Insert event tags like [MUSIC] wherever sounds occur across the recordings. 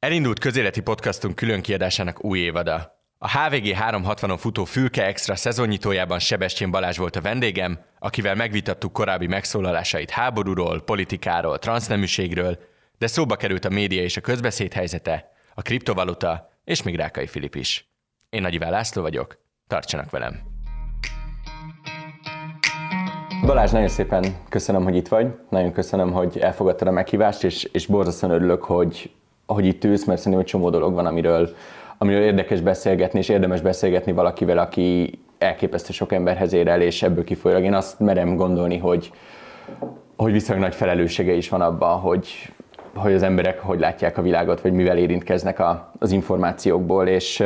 Elindult közéleti podcastunk külön kiadásának új évada. A HVG 360-on futó Fülke Extra szezonnyitójában Sebestyén Balázs volt a vendégem, akivel megvitattuk korábbi megszólalásait háborúról, politikáról, transzneműségről, de szóba került a média és a közbeszéd helyzete, a kriptovaluta és még Rákai Filip is. Én Nagy Iván László vagyok, tartsanak velem! Balázs, nagyon szépen köszönöm, hogy itt vagy, nagyon köszönöm, hogy elfogadtad a meghívást, és, és borzasztóan örülök, hogy, hogy itt ülsz, mert szerintem egy csomó dolog van, amiről, amiről érdekes beszélgetni, és érdemes beszélgetni valakivel, aki elképesztő sok emberhez ér el, és ebből kifolyólag én azt merem gondolni, hogy, hogy viszonylag nagy felelőssége is van abban, hogy, hogy az emberek hogy látják a világot, vagy mivel érintkeznek a, az információkból, és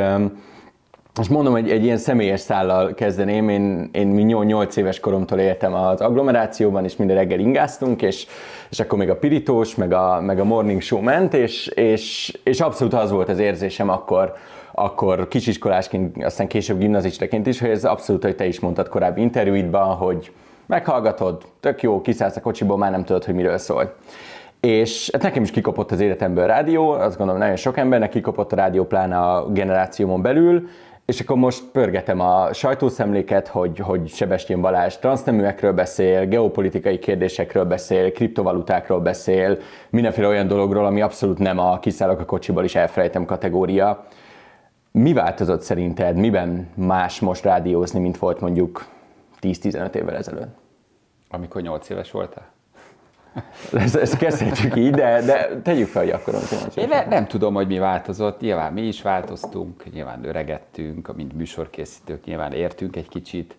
és mondom, hogy egy ilyen személyes szállal kezdeném. Én, én 8 éves koromtól éltem az agglomerációban, és minden reggel ingáztunk, és, és akkor még a pirítós, meg a, meg a morning show ment, és, és, és abszolút az volt az érzésem akkor, akkor kisiskolásként, aztán később gimnazistaként is, hogy ez abszolút, hogy te is mondtad korábbi interjúidban, hogy meghallgatod, tök jó, kiszállsz a kocsiból, már nem tudod, hogy miről szól. És hát nekem is kikopott az életemből a rádió, azt gondolom nagyon sok embernek kikopott a rádió, pláne a generációmon belül, és akkor most pörgetem a sajtószemléket, hogy, hogy Sebestyén Balázs transzneműekről beszél, geopolitikai kérdésekről beszél, kriptovalutákról beszél, mindenféle olyan dologról, ami abszolút nem a kiszállok a kocsiból is elfelejtem kategória. Mi változott szerinted, miben más most rádiózni, mint volt mondjuk 10-15 évvel ezelőtt? Amikor 8 éves voltál? [LAUGHS] ezt, ezt kezdhetjük így, de, de tegyük fel, hogy akkor Én ne, nem tudom, hogy mi változott. Nyilván mi is változtunk, nyilván öregettünk, mint műsorkészítők, nyilván értünk egy kicsit,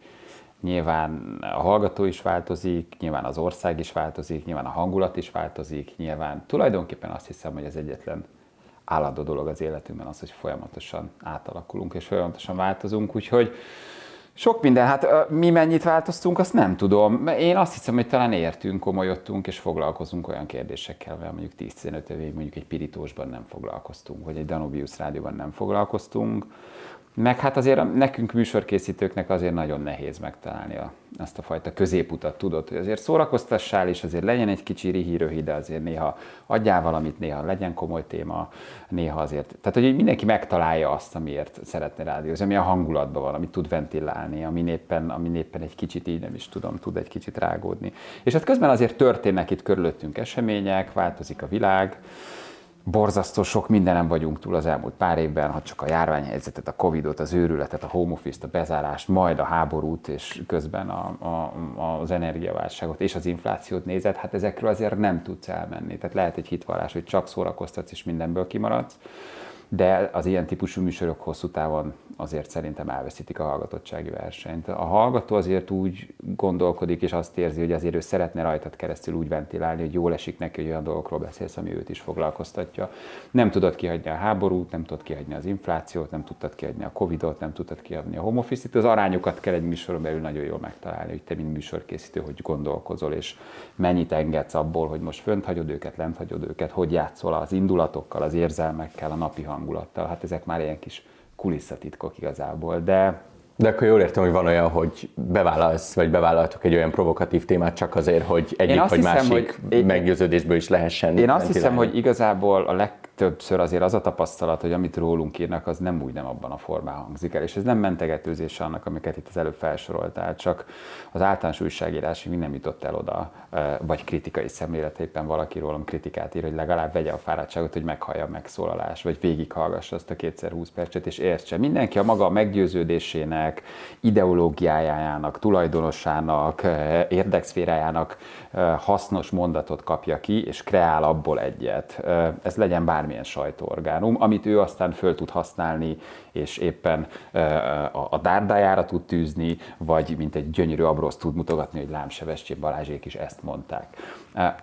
nyilván a hallgató is változik, nyilván az ország is változik, nyilván a hangulat is változik, nyilván tulajdonképpen azt hiszem, hogy ez egyetlen állandó dolog az életünkben az, hogy folyamatosan átalakulunk és folyamatosan változunk, úgyhogy sok minden, hát mi mennyit változtunk, azt nem tudom. Én azt hiszem, hogy talán értünk, komolyodtunk, és foglalkozunk olyan kérdésekkel, mert mondjuk 10-15 évig mondjuk egy pirítósban nem foglalkoztunk, vagy egy Danubius rádióban nem foglalkoztunk. Meg hát azért nekünk műsorkészítőknek azért nagyon nehéz megtalálni a, ezt a fajta középutat, tudod, hogy azért szórakoztassál, és azért legyen egy kicsi rihíröhi, de azért néha adjál valamit, néha legyen komoly téma, néha azért. Tehát, hogy mindenki megtalálja azt, amiért szeretne rádiózni, ami a hangulatban van, amit tud ventilálni, ami éppen, ami éppen egy kicsit így nem is tudom, tud egy kicsit rágódni. És hát közben azért történnek itt körülöttünk események, változik a világ, borzasztó sok mindenem vagyunk túl az elmúlt pár évben, ha csak a járványhelyzetet, a Covidot, az őrületet, a home office-t, a bezárást, majd a háborút, és közben a, a, az energiaválságot és az inflációt nézed, hát ezekről azért nem tudsz elmenni. Tehát lehet egy hitvallás, hogy csak szórakoztatsz és mindenből kimaradsz, de az ilyen típusú műsorok hosszú távon azért szerintem elveszítik a hallgatottsági versenyt. A hallgató azért úgy gondolkodik, és azt érzi, hogy azért ő szeretne rajtad keresztül úgy ventilálni, hogy jól esik neki, hogy olyan dolgokról beszélsz, ami őt is foglalkoztatja. Nem tudod kihagyni a háborút, nem tudod kihagyni az inflációt, nem tudtad kihagyni a Covidot, nem tudtad kihagyni a home office-t. Az arányokat kell egy műsoron belül nagyon jól megtalálni, hogy te, mint műsorkészítő, hogy gondolkozol, és mennyit engedsz abból, hogy most fönt hagyod őket, lent hagyod őket, hogy játszol az indulatokkal, az érzelmekkel, a napi hangulattal. Hát ezek már ilyen kis kulisszatitkok igazából, de de akkor jól értem, hogy van olyan, hogy bevállalsz, vagy bevállaltok egy olyan provokatív témát csak azért, hogy egyik vagy hiszem, másik hogy meggyőződésből is lehessen. Én azt hiszem, hogy igazából a leg, többször azért az a tapasztalat, hogy amit rólunk írnak, az nem úgy nem abban a formában hangzik el. És ez nem mentegetőzés annak, amiket itt az előbb felsoroltál, csak az általános újságírás még nem jutott el oda, vagy kritikai szemlélet éppen valaki rólam kritikát ír, hogy legalább vegye a fáradtságot, hogy meghallja a megszólalás, vagy végighallgassa azt a kétszer 20 percet, és értse. Mindenki a maga meggyőződésének, ideológiájának, tulajdonosának, érdekszférájának hasznos mondatot kapja ki, és kreál abból egyet. Ez legyen bármilyen sajtóorgánum, amit ő aztán föl tud használni, és éppen a dárdájára tud tűzni, vagy mint egy gyönyörű abrosz tud mutogatni, hogy Lám Sebestyén Balázsék is ezt mondták.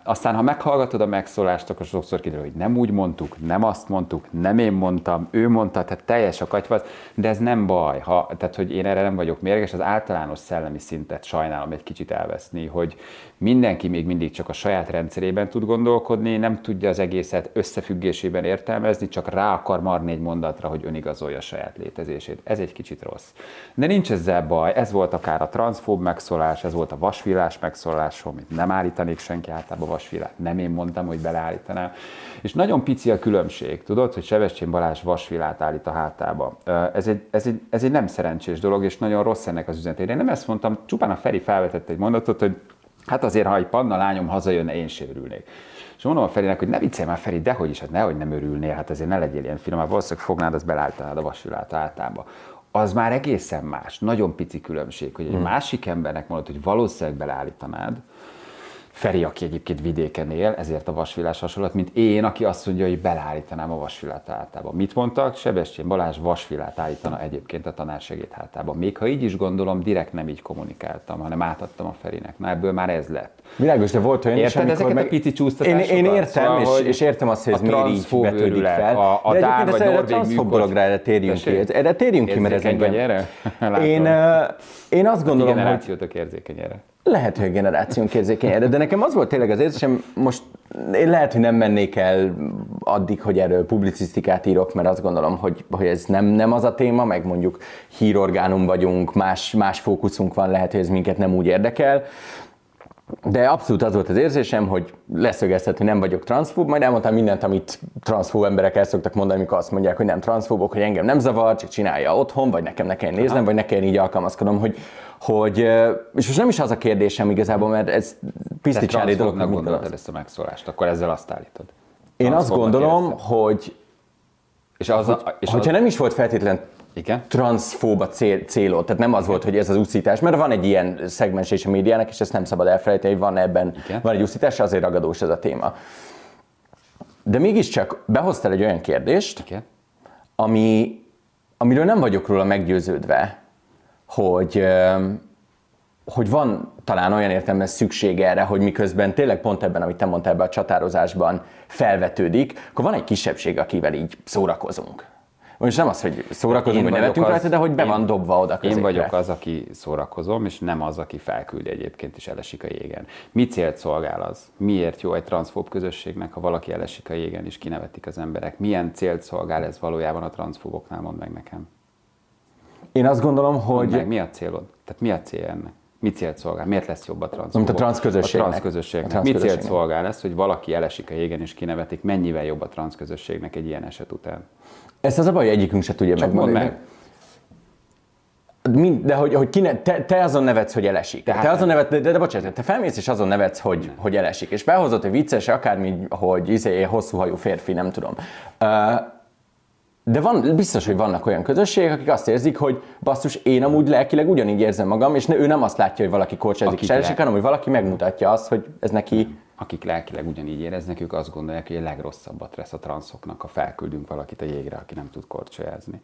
Aztán, ha meghallgatod a megszólást, akkor sokszor kiderül, hogy nem úgy mondtuk, nem azt mondtuk, nem én mondtam, ő mondta, tehát teljes a katyvasz, de ez nem baj. Ha, tehát, hogy én erre nem vagyok mérges, az általános szellemi szintet sajnálom egy kicsit elveszni, hogy mindenki még mindig csak a saját rendszerében tud gondolkodni, nem tudja az egészet összefüggésében értelmezni, csak rá akar marni egy mondatra, hogy önigazolja a saját létezését. Ez egy kicsit rossz. De nincs ezzel baj, ez volt akár a transzfób megszólás, ez volt a vasvillás megszólás, amit nem állítanék senki hátába vasvilát. Nem én mondtam, hogy beleállítanám. És nagyon pici a különbség, tudod, hogy Sebestyén Balázs vasvilát állít a hátába. Ez egy, ez, egy, ez egy nem szerencsés dolog, és nagyon rossz ennek az üzenet. Én nem ezt mondtam, csupán a Feri felvetett egy mondatot, hogy hát azért, ha egy panna lányom hazajönne, én sem örülnék. És mondom a Ferinek, hogy ne viccelj már Feri, dehogy is, hát nehogy nem örülnél, hát azért ne legyél ilyen finom, mert valószínűleg fognád, az belálltanád a vasvilát általában az már egészen más, nagyon pici különbség, hogy egy hmm. másik embernek mondod, hogy valószínűleg beleállítanád, Feri, aki egyébként vidéken él, ezért a vasvilás hasonlat, mint én, aki azt mondja, hogy beleállítanám a vasvilát hátába. Mit mondtak? Sebestyén Balázs vasvilát állítana egyébként a tanársegéd hátába. Még ha így is gondolom, direkt nem így kommunikáltam, hanem átadtam a Ferinek. Na ebből már ez lett. Világos, de volt olyan Érted is, ezeket meg... a pici csúsztatásokat? Én, én értem, szóval, és, és, értem azt, hogy ez miért így vetődik fel. A, a de Dán vagy Norvég dologra erre térjünk ki. Erre térjünk ki, mert ez engem... [LAUGHS] én, én azt gondolom, hogy... generációtok érzékeny erre. Lehet, hogy a generációnk érzékeny erre, de nekem az volt tényleg az érzésem, most én lehet, hogy nem mennék el addig, hogy erről publicisztikát írok, mert azt gondolom, hogy, hogy ez nem, nem az a téma, meg mondjuk hírorgánum vagyunk, más, más fókuszunk van, lehet, hogy ez minket nem úgy érdekel. De abszolút az volt az érzésem, hogy leszögeztetni nem vagyok transzfób, majd elmondtam mindent, amit transzfób emberek el szoktak mondani, amikor azt mondják, hogy nem transzfóbok, hogy engem nem zavar, csak csinálja otthon, vagy nekem ne kell néznem, Aha. vagy ne kell így alkalmazkodnom, hogy, hogy, és most nem is az a kérdésem igazából, mert ez piszticsári dolog. Nem gondoltad ezt a megszólást, akkor ezzel azt állítod. Én azt gondolom, kérdeztem. hogy és az, hogy, és hogyha az... nem is volt feltétlen igen. transzfóba cél, célod, tehát nem az volt, hogy ez az úszítás, mert van egy ilyen szegmens és a médiának, és ezt nem szabad elfelejteni, hogy van ebben, Igen. van egy úszítás, azért ragadós ez a téma. De mégiscsak behoztál egy olyan kérdést, Igen. ami, amiről nem vagyok róla meggyőződve, hogy, hogy van talán olyan értelme szükség erre, hogy miközben tényleg pont ebben, amit te mondtál ebben a csatározásban felvetődik, akkor van egy kisebbség, akivel így szórakozunk. Most nem az, hogy szórakozunk, vagy nevetünk rajta, de hogy be én, van dobva oda középre. Én vagyok az, aki szórakozom, és nem az, aki felküldi egyébként, és elesik a jégen. Mi célt szolgál az? Miért jó egy transzfób közösségnek, ha valaki elesik a jégen, és kinevetik az emberek? Milyen célt szolgál ez valójában a transzfóboknál? Mondd meg nekem. Én azt gondolom, hogy... meg, mi a célod? Tehát mi a cél ennek? Mi célt szolgál? Miért lesz jobb a transz? Mint a transzközösségnek. A transzközösségnek. A Mi célt szolgál ez, hogy valaki elesik a jégen és kinevetik? Mennyivel jobb a transzközösségnek egy ilyen eset után? Ezt az a baj, hogy egyikünk se tudja Csak megmondani. meg. Mind, de hogy, hogy kine, te, te, azon nevetsz, hogy elesik. Tehát te azon nevet, de, de, de bocsánat, te felmész és azon nevetsz, hogy, hogy elesik. És felhozott, hogy vicces, akármi, hogy izé, hosszú hajú férfi, nem tudom. Uh, de van, biztos, hogy vannak olyan közösségek, akik azt érzik, hogy basszus, én amúgy lelkileg ugyanígy érzem magam, és ne, ő nem azt látja, hogy valaki korcsázik és elesik, hanem hogy valaki megmutatja azt, hogy ez neki... Akik lelkileg ugyanígy éreznek, ők azt gondolják, hogy a legrosszabbat lesz a transzoknak, ha felküldünk valakit a jégre, aki nem tud korcsolyázni,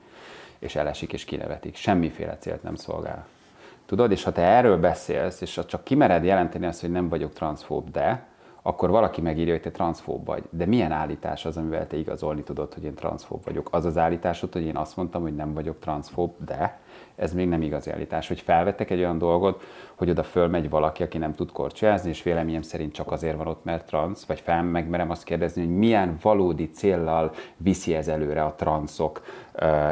és elesik és kinevetik. Semmiféle célt nem szolgál. Tudod, és ha te erről beszélsz, és csak kimered jelenteni azt, hogy nem vagyok transzfób, de akkor valaki megírja, hogy te transzfób vagy. De milyen állítás az, amivel te igazolni tudod, hogy én transzfób vagyok? Az az állításod, hogy én azt mondtam, hogy nem vagyok transzfób, de ez még nem igazi állítás, hogy felvettek egy olyan dolgot, hogy oda fölmegy valaki, aki nem tud korcsolyázni, és véleményem szerint csak azért van ott, mert transz, vagy fel megmerem azt kérdezni, hogy milyen valódi céllal viszi ez előre a transzok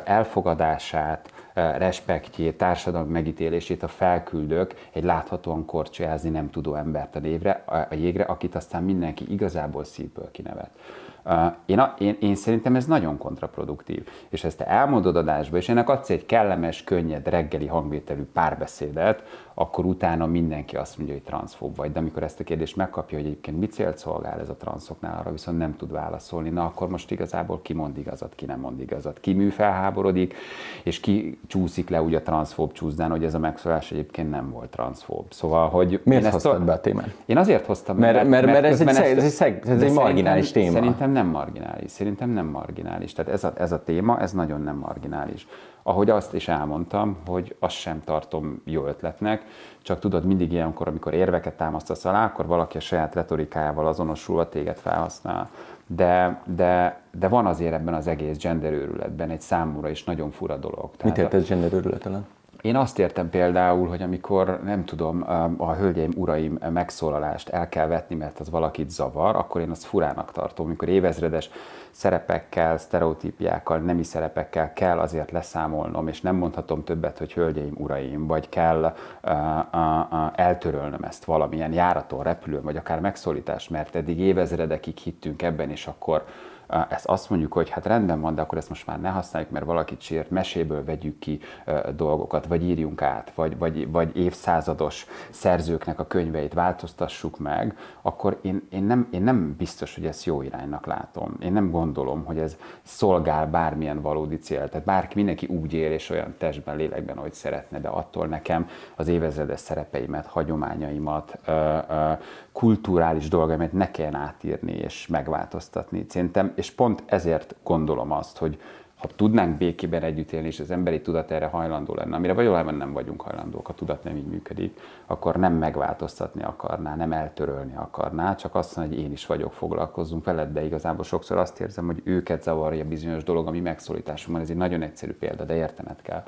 elfogadását, respektjét, társadalmi megítélését a felküldök egy láthatóan korcsolyázni nem tudó embert a, névre, a jégre, akit aztán mindenki igazából szívből kinevet. Én, én, én szerintem ez nagyon kontraproduktív. És ezt te elmondod adásba, és ennek adsz egy kellemes, könnyed, reggeli hangvételű párbeszédet, akkor utána mindenki azt mondja, hogy transzfób vagy. De amikor ezt a kérdést megkapja, hogy egyébként mi célt szolgál ez a transzoknál, arra viszont nem tud válaszolni. Na akkor most igazából ki mond igazat, ki nem mond igazat, ki mű felháborodik, és ki csúszik le úgy a transzfób csúszdán, hogy ez a megszólás egyébként nem volt transzfób. Szóval, hogy Miért hoztad be a témát? Én azért hoztam, mert, mert, mert, mert, mert ez, egy, ez, egy, szeg, ez egy marginális téma. Szerintem nem marginális. Szerintem nem marginális. Tehát ez a, ez a téma, ez nagyon nem marginális. Ahogy azt is elmondtam, hogy azt sem tartom jó ötletnek, csak tudod, mindig ilyenkor, amikor érveket támasztasz alá, akkor valaki a saját retorikájával azonosulva téged felhasznál. De, de, de van azért ebben az egész genderőrületben egy számúra is nagyon fura dolog. Mit érted genderőrület én azt értem például, hogy amikor nem tudom, a hölgyeim, uraim megszólalást el kell vetni, mert az valakit zavar, akkor én azt furának tartom, amikor évezredes szerepekkel, sztereotípiákkal, nemi szerepekkel kell azért leszámolnom, és nem mondhatom többet, hogy hölgyeim, uraim, vagy kell uh, uh, uh, eltörölnöm ezt valamilyen járaton, repülőn, vagy akár megszólítás, mert eddig évezredekig hittünk ebben, és akkor ezt azt mondjuk, hogy hát rendben van, de akkor ezt most már ne használjuk, mert valakit sért, meséből vegyük ki dolgokat, vagy írjunk át, vagy, vagy, vagy évszázados szerzőknek a könyveit változtassuk meg, akkor én, én, nem, én nem biztos, hogy ezt jó iránynak látom. Én nem gondolom, hogy ez szolgál bármilyen valódi cél. Tehát bárki, mindenki úgy él és olyan testben, lélekben, ahogy szeretne, de attól nekem az évezredes szerepeimet, hagyományaimat, kulturális dolgaimat ne kelljen átírni és megváltoztatni. Szerintem és pont ezért gondolom azt, hogy ha tudnánk békében együtt élni, és az emberi tudat erre hajlandó lenne, amire valójában nem vagyunk hajlandók, a tudat nem így működik, akkor nem megváltoztatni akarná, nem eltörölni akarná, csak azt mondja, hogy én is vagyok, foglalkozzunk veled, de igazából sokszor azt érzem, hogy őket zavarja bizonyos dolog, ami megszólításunkban. Ez egy nagyon egyszerű példa, de értened kell.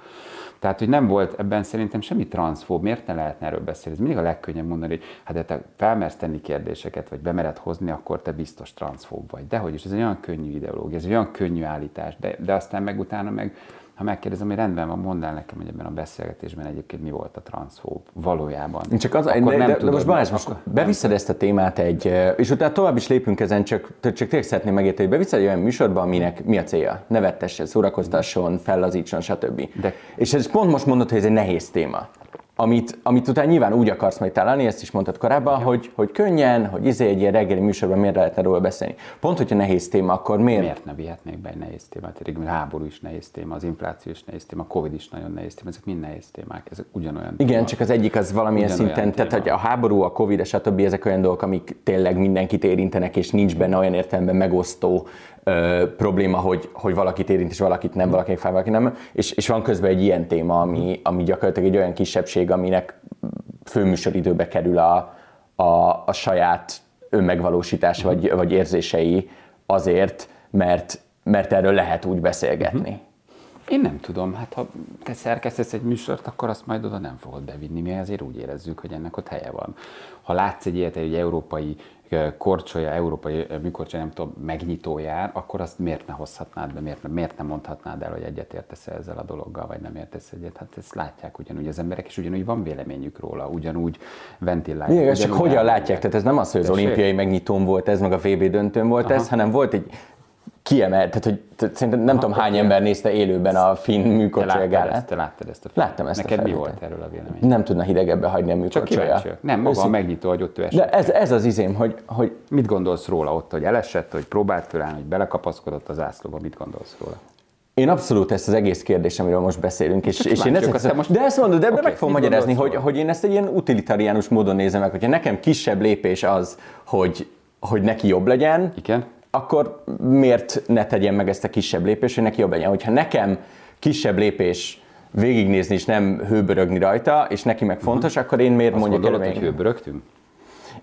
Tehát, hogy nem volt ebben szerintem semmi transzfób, miért ne lehetne erről beszélni? Ez mindig a legkönnyebb mondani, hogy hát de te felmersz tenni kérdéseket, vagy bemered hozni, akkor te biztos transzfób vagy. Dehogy is, ez egy olyan könnyű ideológia, ez egy olyan könnyű állítás, de, de aztán meg utána meg ha megkérdezem, hogy rendben van, mondd el nekem, hogy ebben a beszélgetésben egyébként mi volt a transzfób valójában. Csak az, akkor de, nem de, tudod, de most Balázs, most beviszed ezt a témát egy, és utána tovább is lépünk ezen, csak, csak tényleg szeretném megérteni, hogy beviszed egy olyan műsorba, aminek mi a célja? Nevettesse, szórakoztasson, fellazítson, stb. De. És ez pont most mondod, hogy ez egy nehéz téma amit, amit utána nyilván úgy akarsz majd találni, ezt is mondtad korábban, hogy, hogy könnyen, hogy izé egy ilyen reggeli műsorban miért lehetne róla beszélni. Pont, hogyha nehéz téma, akkor miért? Miért ne vihetnék be egy nehéz témát? A háború is nehéz téma, az infláció is nehéz téma, a Covid is nagyon nehéz téma, ezek mind nehéz témák, ezek ugyanolyan Igen, téma. csak az egyik az valamilyen ugyanolyan szinten, téma. tehát hogy a háború, a Covid, stb. ezek olyan dolgok, amik tényleg mindenkit érintenek, és nincs benne olyan értelemben megosztó ö, probléma, hogy, hogy valakit érint, és valakit nem, valakinek fáj, valaki nem. És, és van közben egy ilyen téma, ami, ami gyakorlatilag egy olyan kisebbség, aminek főműsoridőbe kerül a, a, a saját önmegvalósítás vagy, vagy érzései azért, mert, mert erről lehet úgy beszélgetni. Uh-huh. Én nem tudom, hát ha te szerkesztesz egy műsort, akkor azt majd oda nem fogod bevinni, mi azért úgy érezzük, hogy ennek ott helye van. Ha látsz egy ilyet egy európai korcsolya, európai műkorcsolya, nem tudom, megnyitóján, akkor azt miért ne hozhatnád be, miért, miért nem mondhatnád el, hogy egyet értesz ezzel a dologgal, vagy nem értesz egyet. Hát ezt látják ugyanúgy az emberek, és ugyanúgy van véleményük róla, ugyanúgy ventilálják. Igen, csak hogyan látják? Tehát ez nem az, hogy az olimpiai megnyitón volt ez, meg a VB döntőn volt Aha. ez, hanem volt egy kiemelt, tehát hogy tehát szerintem nem Aha, tudom hány ember nézte élőben a finn műkorcsolyagálát. Te láttad ezt a filmet? Láttam ezt Neked a mi volt erről a vélemény? Nem tudna hidegebbe hagyni a műkorcsolya. Csak Nem, maga a megnyitó, hogy ott ő esett. De ez, ez az izém, hogy, hogy... Mit gondolsz róla ott, hogy elesett, hogy próbált fölállni, hogy belekapaszkodott az ászlóba, mit gondolsz róla? Én abszolút ezt az egész kérdés, amiről most beszélünk, és, és én ezek, ezt, most... de ezt mondod, de okay, meg fogom magyarázni, hogy, hogy én ezt egy ilyen utilitariánus módon nézem meg, hogyha nekem kisebb lépés az, hogy, hogy neki jobb legyen, Igen akkor miért ne tegyen meg ezt a kisebb lépést, hogy neki jobb legyen. Hogyha nekem kisebb lépés végignézni és nem hőbörögni rajta, és neki meg fontos, uh-huh. akkor én miért azt mondjak gondolod, hogy hőbörögtünk?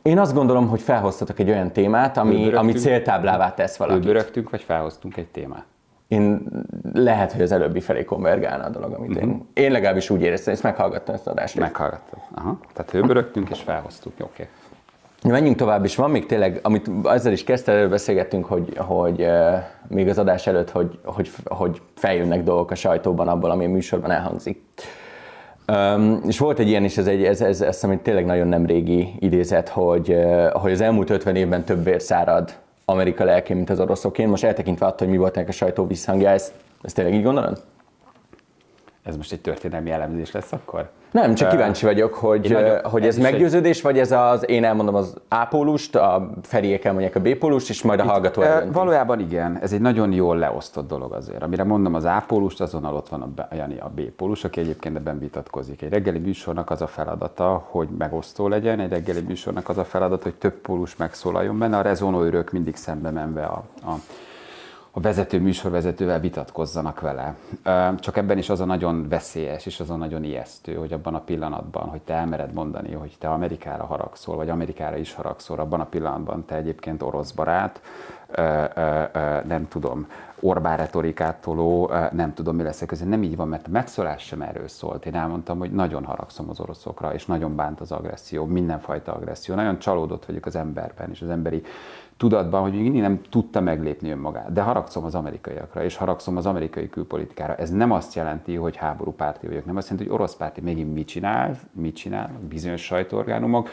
Én azt gondolom, hogy felhoztatok egy olyan témát, ami, ami céltáblává tesz valakit. Hőbörögtünk, vagy felhoztunk egy témát? Én lehet, hogy az előbbi felé konvergálna a dolog, amit uh-huh. én, én legalábbis úgy éreztem, ezt meghallgattam ezt az adást. Meghallgattam. Aha. Tehát hőbörögtünk és felhoztuk. Oké. Okay. Menjünk tovább, és van még tényleg, amit ezzel is kezdte, előbb beszélgettünk, hogy, hogy uh, még az adás előtt, hogy, hogy, hogy feljönnek dolgok a sajtóban abból, ami a műsorban elhangzik. Um, és volt egy ilyen is, ez, egy, ez, ez, ez, ez tényleg nagyon nem régi idézet, hogy, uh, hogy az elmúlt 50 évben több vér szárad Amerika lelkén, mint az oroszokén. Most eltekintve attól, hogy mi volt ennek a sajtó visszhangja, ezt, ezt tényleg így gondolod? Ez most egy történelmi elemzés lesz akkor? Nem, csak kíváncsi vagyok, hogy, nagyon, hogy ez, ez meggyőződés, egy... vagy ez az, én elmondom az A pólust, a Feriék elmondják a B pólust, és majd a hallgató eldönti. Valójában igen, ez egy nagyon jól leosztott dolog azért. Amire mondom az A pólust, azonnal ott van a, Jani a B pólus, aki egyébként ebben vitatkozik. Egy reggeli műsornak az a feladata, hogy megosztó legyen, egy reggeli műsornak az a feladata, hogy több pólus megszólaljon benne, a rezonóőrök mindig szembe menve a, a a vezető műsorvezetővel vitatkozzanak vele. Csak ebben is az a nagyon veszélyes, és az a nagyon ijesztő, hogy abban a pillanatban, hogy te elmered mondani, hogy te Amerikára haragszol, vagy Amerikára is haragszol, abban a pillanatban te egyébként orosz barát, nem tudom, Orbán retorikát toló, nem tudom, mi lesz közben. Nem így van, mert a megszólás sem erről szólt. Én elmondtam, hogy nagyon haragszom az oroszokra, és nagyon bánt az agresszió, mindenfajta agresszió. Nagyon csalódott vagyok az emberben, és az emberi tudatban, hogy még mindig nem tudta meglépni önmagát. De haragszom az amerikaiakra, és haragszom az amerikai külpolitikára. Ez nem azt jelenti, hogy háború párti vagyok, nem azt jelenti, hogy orosz párti megint mit csinál, mit csinál, bizonyos sajtóorgánumok,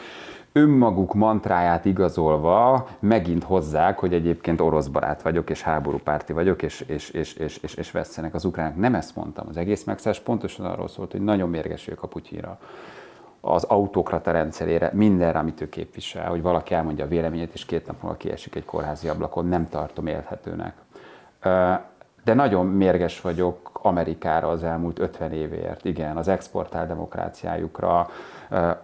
önmaguk mantráját igazolva megint hozzák, hogy egyébként orosz barát vagyok, és háborúpárti vagyok, és, és, és, és, és, és vesztenek az ukránok. Nem ezt mondtam. Az egész megszállás pontosan arról szólt, hogy nagyon mérges a Putyinra az autokrata rendszerére, mindenre, amit ő képvisel, hogy valaki elmondja a véleményét, és két nap múlva kiesik egy kórházi ablakon, nem tartom élhetőnek. De nagyon mérges vagyok Amerikára az elmúlt 50 évért, igen, az exportál demokráciájukra,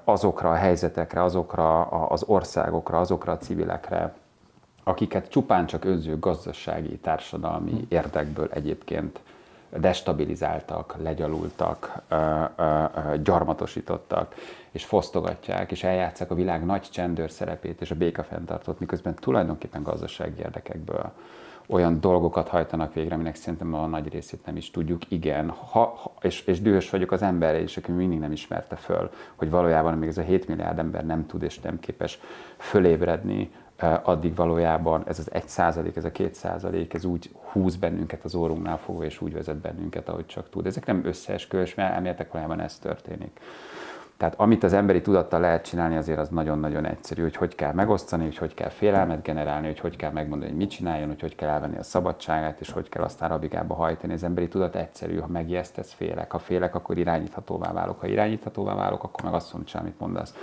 azokra a helyzetekre, azokra az országokra, azokra a civilekre, akiket csupán csak önző gazdasági, társadalmi érdekből egyébként destabilizáltak, legyalultak, gyarmatosítottak, és fosztogatják, és eljátszák a világ nagy csendőr szerepét és a békafenntartót, miközben tulajdonképpen gazdasági érdekekből olyan dolgokat hajtanak végre, aminek szerintem a nagy részét nem is tudjuk. Igen, ha, ha, és, és dühös vagyok az emberre is, aki mindig nem ismerte föl, hogy valójában még ez a 7 milliárd ember nem tud és nem képes fölébredni, addig valójában ez az 1 százalék, ez a 2 százalék, ez úgy húz bennünket az órunknál fogva, és úgy vezet bennünket, ahogy csak tud. Ezek nem összeesküvés, mert elméletek valójában ez történik. Tehát amit az emberi tudattal lehet csinálni, azért az nagyon-nagyon egyszerű, hogy hogy kell megosztani, hogy hogy kell félelmet generálni, hogy hogy kell megmondani, hogy mit csináljon, hogy hogy kell elvenni a szabadságát, és hogy kell aztán rabigába hajtani. Az emberi tudat egyszerű, ha megijesztesz, félek. Ha félek, akkor irányíthatóvá válok. Ha irányíthatóvá válok, akkor meg azt mondom, amit mondasz.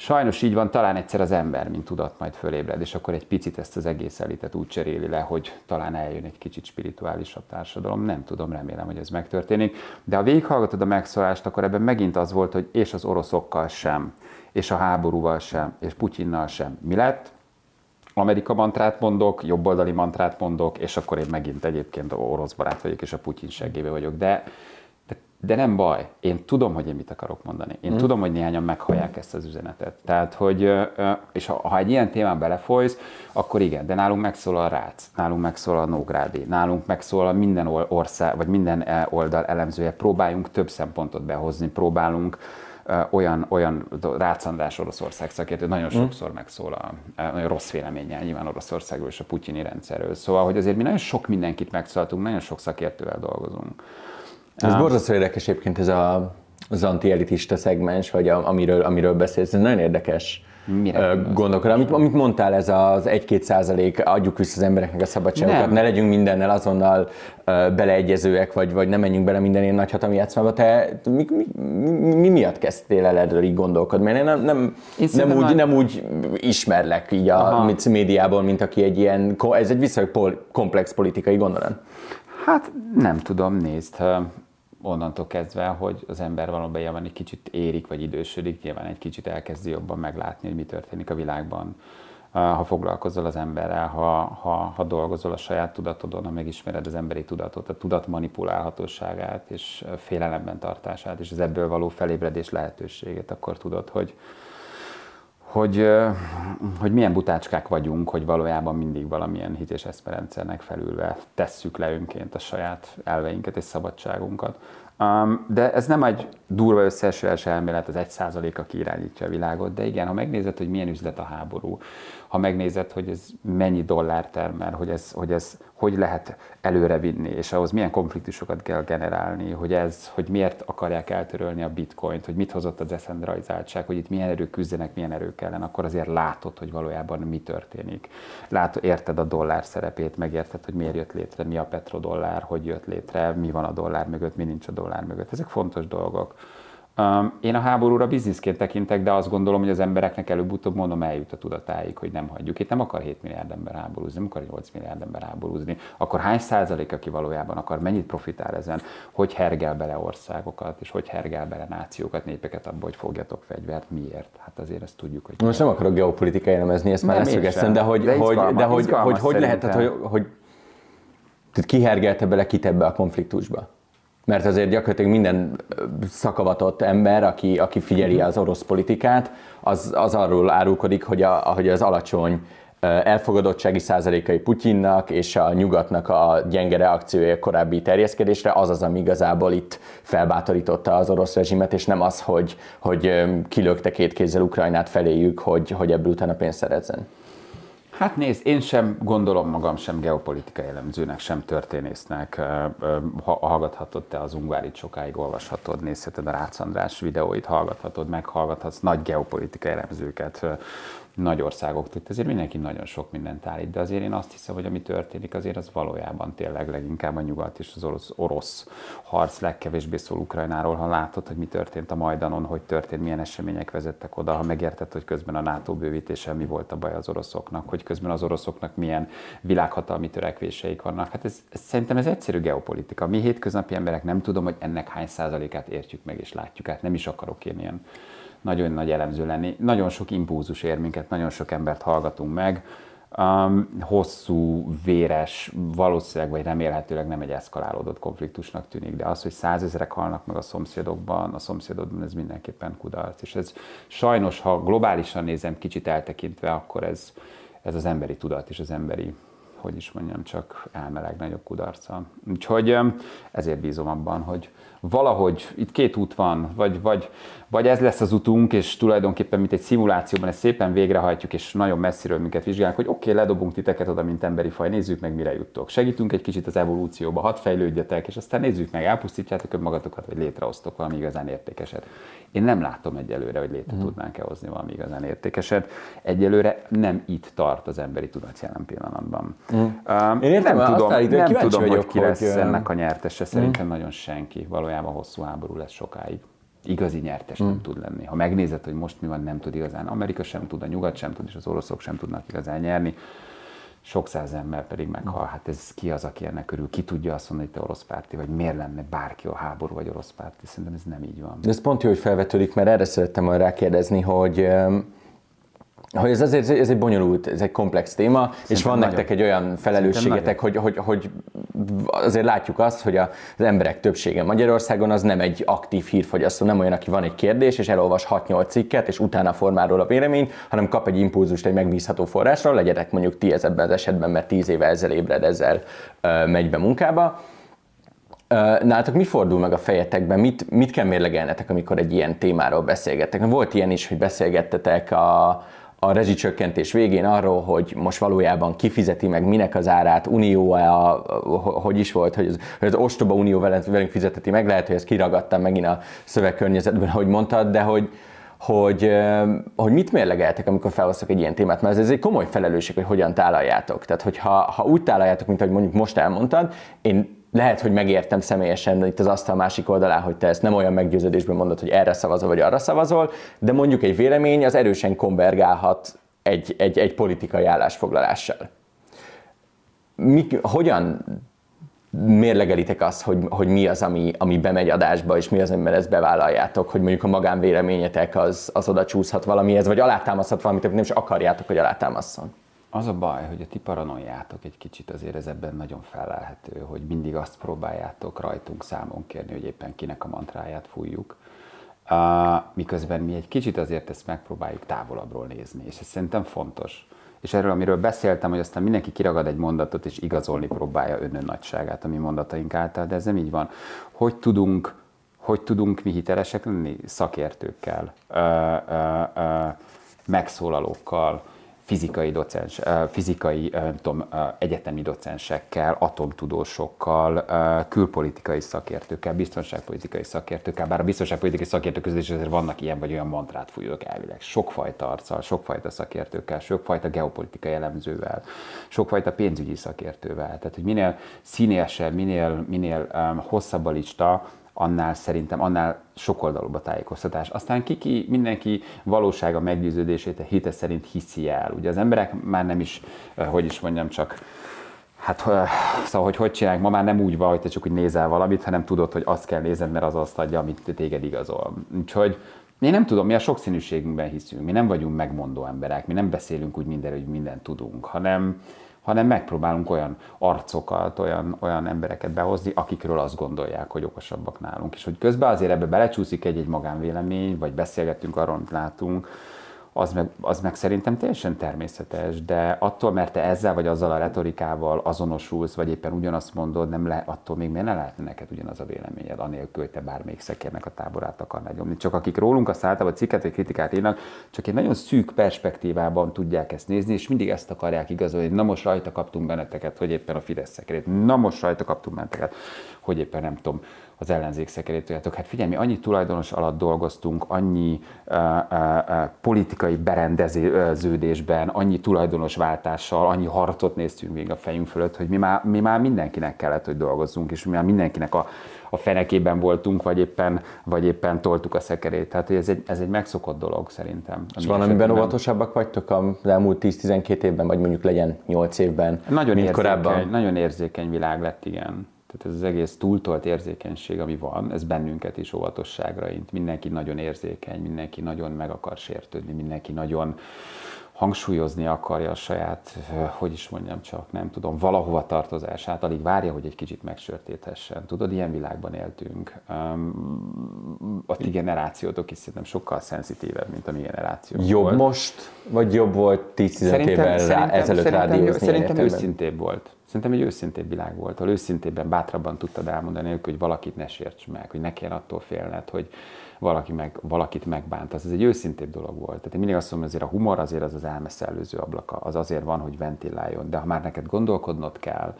Sajnos így van, talán egyszer az ember, mint tudat majd fölébred, és akkor egy picit ezt az egész elitet úgy cseréli le, hogy talán eljön egy kicsit spirituálisabb társadalom. Nem tudom, remélem, hogy ez megtörténik. De ha végighallgatod a megszólást, akkor ebben megint az volt, hogy és az oroszokkal sem, és a háborúval sem, és Putyinnal sem. Mi lett? Amerika mantrát mondok, jobboldali mantrát mondok, és akkor én megint egyébként orosz barát vagyok, és a Putyin segébe vagyok. De de nem baj, én tudom, hogy én mit akarok mondani. Én mm. tudom, hogy néhányan meghallják ezt az üzenetet. Tehát, hogy, és ha, ha egy ilyen témán belefolysz, akkor igen, de nálunk megszól a Rác, nálunk megszól a Nógrádi, nálunk megszól a minden ország, vagy minden e, oldal elemzője. Próbáljunk több szempontot behozni, próbálunk olyan, olyan rácandás Oroszország szakértő, nagyon mm. sokszor megszól a, nagyon rossz véleménnyel nyilván Oroszországról és a putyini rendszerről. Szóval, hogy azért mi nagyon sok mindenkit megszóltunk, nagyon sok szakértővel dolgozunk. Ez ah. borzasztó érdekes egyébként ez a, az antielitista szegmens, vagy a, amiről, amiről beszélsz, ez nagyon érdekes gondolkodom. Amit, amit mondtál, ez az 1-2 százalék, adjuk vissza az embereknek a szabadságokat, nem. ne legyünk mindennel azonnal uh, beleegyezőek, vagy, vagy nem menjünk bele minden ilyen nagyhatalmi játszmába. Te mi, mi, mi, miatt kezdtél el erről így gondolkodni? Mert én nem, nem, én nem, úgy, nem úgy ismerlek így a Aha. médiából, mint aki egy ilyen, ez egy viszonylag komplex politikai gondolat. Hát nem tudom, nézd onnantól kezdve, hogy az ember valóban egy kicsit érik, vagy idősödik, nyilván egy kicsit elkezdi jobban meglátni, hogy mi történik a világban. Ha foglalkozol az emberrel, ha, ha, ha dolgozol a saját tudatodon, ha megismered az emberi tudatot, a tudat manipulálhatóságát és félelemben tartását, és az ebből való felébredés lehetőségét, akkor tudod, hogy, hogy, hogy milyen butácskák vagyunk, hogy valójában mindig valamilyen hit és eszperendszernek felülve tesszük le önként a saját elveinket és szabadságunkat. De ez nem egy durva összeesülés elmélet, az egy százalék, aki irányítja a világot, de igen, ha megnézed, hogy milyen üzlet a háború, ha megnézed, hogy ez mennyi dollár termel, hogy ez, hogy ez hogy lehet előrevinni, és ahhoz milyen konfliktusokat kell generálni, hogy ez, hogy miért akarják eltörölni a bitcoint, hogy mit hozott a decentralizáltság, hogy itt milyen erők küzdenek, milyen erők ellen, akkor azért látod, hogy valójában mi történik. Látod, érted a dollár szerepét, megérted, hogy miért jött létre, mi a petrodollár, hogy jött létre, mi van a dollár mögött, mi nincs a dollár mögött. Ezek fontos dolgok. Én a háborúra bizniszként tekintek, de azt gondolom, hogy az embereknek előbb-utóbb mondom eljut a tudatáig, hogy nem hagyjuk. Itt nem akar 7 milliárd ember háborúzni, nem akar 8 milliárd ember háborúzni. Akkor hány százalék, aki valójában akar, mennyit profitál ezen, hogy hergel bele országokat, és hogy hergel bele nációkat, népeket abba, hogy fogjatok fegyvert, miért? Hát azért ezt tudjuk, hogy... Most nem akarok geopolitikai elemezni, ezt már leszögeztem, de hogy, de hogy, de hogy, hogy, hogy, hogy lehet, hogy, hogy kihergelte bele kit ebbe a konfliktusba? Mert azért gyakorlatilag minden szakavatott ember, aki, aki figyeli az orosz politikát, az, az arról árulkodik, hogy, a, hogy az alacsony elfogadottsági százalékai Putyinnak és a nyugatnak a gyenge reakciója korábbi terjeszkedésre, az az, ami igazából itt felbátorította az orosz rezsimet, és nem az, hogy, hogy kilökte két kézzel Ukrajnát feléjük, hogy, hogy ebből utána pénzt szerezzen. Hát nézd, én sem gondolom magam sem geopolitikai elemzőnek, sem történésznek. Ha hallgathatod te az Ungvárit sokáig olvashatod, nézheted a Rácz András videóit, hallgathatod, meghallgathatsz nagy geopolitikai elemzőket, nagy országoktól. Ezért mindenki nagyon sok mindent állít, de azért én azt hiszem, hogy ami történik, azért az valójában tényleg leginkább a nyugat és az orosz, orosz harc legkevésbé szól Ukrajnáról, ha látod, hogy mi történt a Majdanon, hogy történt, milyen események vezettek oda, ha megérted, hogy közben a NATO bővítéssel mi volt a baj az oroszoknak, hogy közben az oroszoknak milyen világhatalmi törekvéseik vannak. Hát ez, ez szerintem ez egyszerű geopolitika. Mi hétköznapi emberek nem tudom, hogy ennek hány százalékát értjük meg és látjuk. Hát nem is akarok én ilyen nagyon nagy elemző lenni. Nagyon sok impulzus ér minket, nagyon sok embert hallgatunk meg. Um, hosszú, véres, valószínűleg vagy remélhetőleg nem egy eszkalálódott konfliktusnak tűnik, de az, hogy százezrek halnak meg a szomszédokban, a szomszédodban ez mindenképpen kudarc. És ez sajnos, ha globálisan nézem, kicsit eltekintve, akkor ez, ez az emberi tudat és az emberi hogy is mondjam, csak elmeleg nagyobb kudarca. Úgyhogy ezért bízom abban, hogy valahogy itt két út van, vagy, vagy, vagy ez lesz az utunk, és tulajdonképpen, mint egy szimulációban, ezt szépen végrehajtjuk, és nagyon messziről minket vizsgálunk, hogy oké, okay, ledobunk titeket oda, mint emberi faj, nézzük meg, mire juttok. Segítünk egy kicsit az evolúcióba, hadd fejlődjetek, és aztán nézzük meg, elpusztítjátok önmagatokat, vagy létrehoztok valami igazán értékeset. Én nem látom egyelőre, hogy létre mm. tudnánk-e hozni valami igazán értékeset. Egyelőre nem itt tart az emberi tudat jelen pillanatban. Mm. Um, Én értem, nem tudom, állít, nem tudom vagyok, hogy ki lesz hogy, ennek a nyertese. Szerintem mm. nagyon senki. Valójában hosszú háború lesz sokáig igazi nyertes mm. nem tud lenni. Ha megnézed, hogy most mi van, nem tud igazán. Amerika sem tud, a nyugat sem tud, és az oroszok sem tudnak igazán nyerni. Sok száz ember pedig meghal. Hát ez ki az, aki ennek körül? Ki tudja azt mondani, hogy te orosz párti, vagy miért lenne bárki a háború vagy orosz párti? Szerintem ez nem így van. De ez pont jó, hogy felvetődik, mert erre szerettem volna rákérdezni, hogy hogy ez azért ez egy bonyolult, ez egy komplex téma, Szerintem és van nagyon. nektek egy olyan felelősségetek, hogy, hogy, hogy azért látjuk azt, hogy az emberek többsége Magyarországon az nem egy aktív hírfogyasztó, nem olyan, aki van egy kérdés, és elolvas 6-8 cikket, és utána formál róla véleményt, hanem kap egy impulzust egy megbízható forrásról, legyetek mondjuk ti ez ebben az esetben, mert 10 éve ezzel ébred, ezzel megy be munkába. Nálatok mi fordul meg a fejetekben, mit, mit kell mérlegelnetek, amikor egy ilyen témáról beszélgettek? Volt ilyen is, hogy beszélgettetek a, a rezsicsökkentés végén arról, hogy most valójában kifizeti meg minek az árát, unió -e a, hogy is volt, hogy az, hogy az ostoba unió velünk fizeteti meg, lehet, hogy ezt kiragadtam megint a szövegkörnyezetben, ahogy mondtad, de hogy, hogy, hogy mit mérlegeltek, amikor felhoztak egy ilyen témát, mert ez egy komoly felelősség, hogy hogyan tálaljátok. Tehát, hogyha ha úgy tálaljátok, mint ahogy mondjuk most elmondtad, én lehet, hogy megértem személyesen itt az asztal másik oldalán, hogy te ezt nem olyan meggyőződésben mondod, hogy erre szavazol, vagy arra szavazol, de mondjuk egy vélemény az erősen konvergálhat egy, egy, egy politikai állásfoglalással. Mi, hogyan mérlegelitek azt, hogy, hogy mi az, ami, ami bemegy adásba, és mi az, amiben ezt bevállaljátok, hogy mondjuk a magánvéleményetek az, az oda csúszhat valamihez, vagy alátámaszthat valamit, amit nem is akarjátok, hogy alátámaszson? Az a baj, hogy a ti paranoiátok egy kicsit azért ez ebben nagyon felelhető, hogy mindig azt próbáljátok rajtunk számon kérni, hogy éppen kinek a mantráját fújjuk. Miközben mi egy kicsit azért ezt megpróbáljuk távolabbról nézni, és ez szerintem fontos. És erről, amiről beszéltem, hogy aztán mindenki kiragad egy mondatot, és igazolni próbálja önön nagyságát a mi mondataink által, de ez nem így van. Hogy tudunk, hogy tudunk mi hitelesek lenni szakértőkkel, uh, uh, uh, megszólalókkal, fizikai, docens, fizikai tudom, egyetemi docensekkel, atomtudósokkal, külpolitikai szakértőkkel, biztonságpolitikai szakértőkkel, bár a biztonságpolitikai szakértők között is azért vannak ilyen vagy olyan mantrát fújók elvileg. Sokfajta arccal, sokfajta szakértőkkel, sokfajta geopolitikai elemzővel, sokfajta pénzügyi szakértővel. Tehát, hogy minél színesebb, minél, minél hosszabb a lista, annál szerintem, annál sokoldalúbb a tájékoztatás. Aztán kiki, mindenki valósága meggyőződését a hite szerint hiszi el. Ugye az emberek már nem is, hogy is mondjam, csak Hát szóval, hogy hogy csinálják, ma már nem úgy van, hogy te csak úgy nézel valamit, hanem tudod, hogy azt kell nézned, mert az azt adja, amit téged igazol. Úgyhogy én nem tudom, mi a sokszínűségünkben hiszünk, mi nem vagyunk megmondó emberek, mi nem beszélünk úgy mindenről, hogy mindent tudunk, hanem, hanem megpróbálunk olyan arcokat, olyan, olyan embereket behozni, akikről azt gondolják, hogy okosabbak nálunk. És hogy közben azért ebbe belecsúszik egy-egy magánvélemény, vagy beszélgetünk arról, amit látunk, az meg, az meg szerintem teljesen természetes, de attól, mert te ezzel vagy azzal a retorikával azonosulsz, vagy éppen ugyanazt mondod, nem le, attól még miért ne lehetne neked ugyanaz a véleményed, anélkül, hogy te bármelyik szekérnek a táborát akarnád nyomni. Csak akik rólunk azt általában cikket vagy kritikát írnak, csak egy nagyon szűk perspektívában tudják ezt nézni, és mindig ezt akarják igazolni, na most rajta kaptunk benneteket, hogy éppen a Fidesz szekerét, na most rajta kaptunk benneteket, hogy éppen nem tudom, az ellenzék szekerét tudjátok. Hát figyelj, mi annyi tulajdonos alatt dolgoztunk, annyi uh, uh, uh, politikai berendeződésben, annyi tulajdonosváltással, annyi harcot néztünk még a fejünk fölött, hogy mi már, mi már mindenkinek kellett, hogy dolgozzunk, és mi már mindenkinek a, a fenekében voltunk, vagy éppen, vagy éppen toltuk a szekerét. Tehát ez egy, ez egy megszokott dolog szerintem. És van, amiben óvatosabbak vagytok az elmúlt 10-12 évben, vagy mondjuk legyen 8 évben, nagyon érzékeny, korábban? Nagyon érzékeny világ lett, igen. Tehát ez az egész túltolt érzékenység, ami van, ez bennünket is óvatosságra int. Mindenki nagyon érzékeny, mindenki nagyon meg akar sértődni, mindenki nagyon hangsúlyozni akarja a saját, hogy is mondjam csak, nem tudom, valahova tartozását, alig várja, hogy egy kicsit megsörtéthessen. Tudod, ilyen világban éltünk. A ti generációtok is szerintem sokkal szenzitívebb, mint a mi generáció. Jobb volt. most, vagy jobb volt 10-15 évvel szerintem, ezelőtt szerintem, rádiózni? Szerintem őszintébb volt. Szerintem egy őszintébb világ volt, ahol őszintébben, bátrabban tudtad elmondani, hogy valakit ne sérts meg, hogy ne kell attól félned, hogy valaki meg, valakit megbánt. Ez egy őszintébb dolog volt. Tehát én mindig azt mondom, azért a humor azért az az elmeszellőző ablaka, az azért van, hogy ventiláljon. De ha már neked gondolkodnod kell,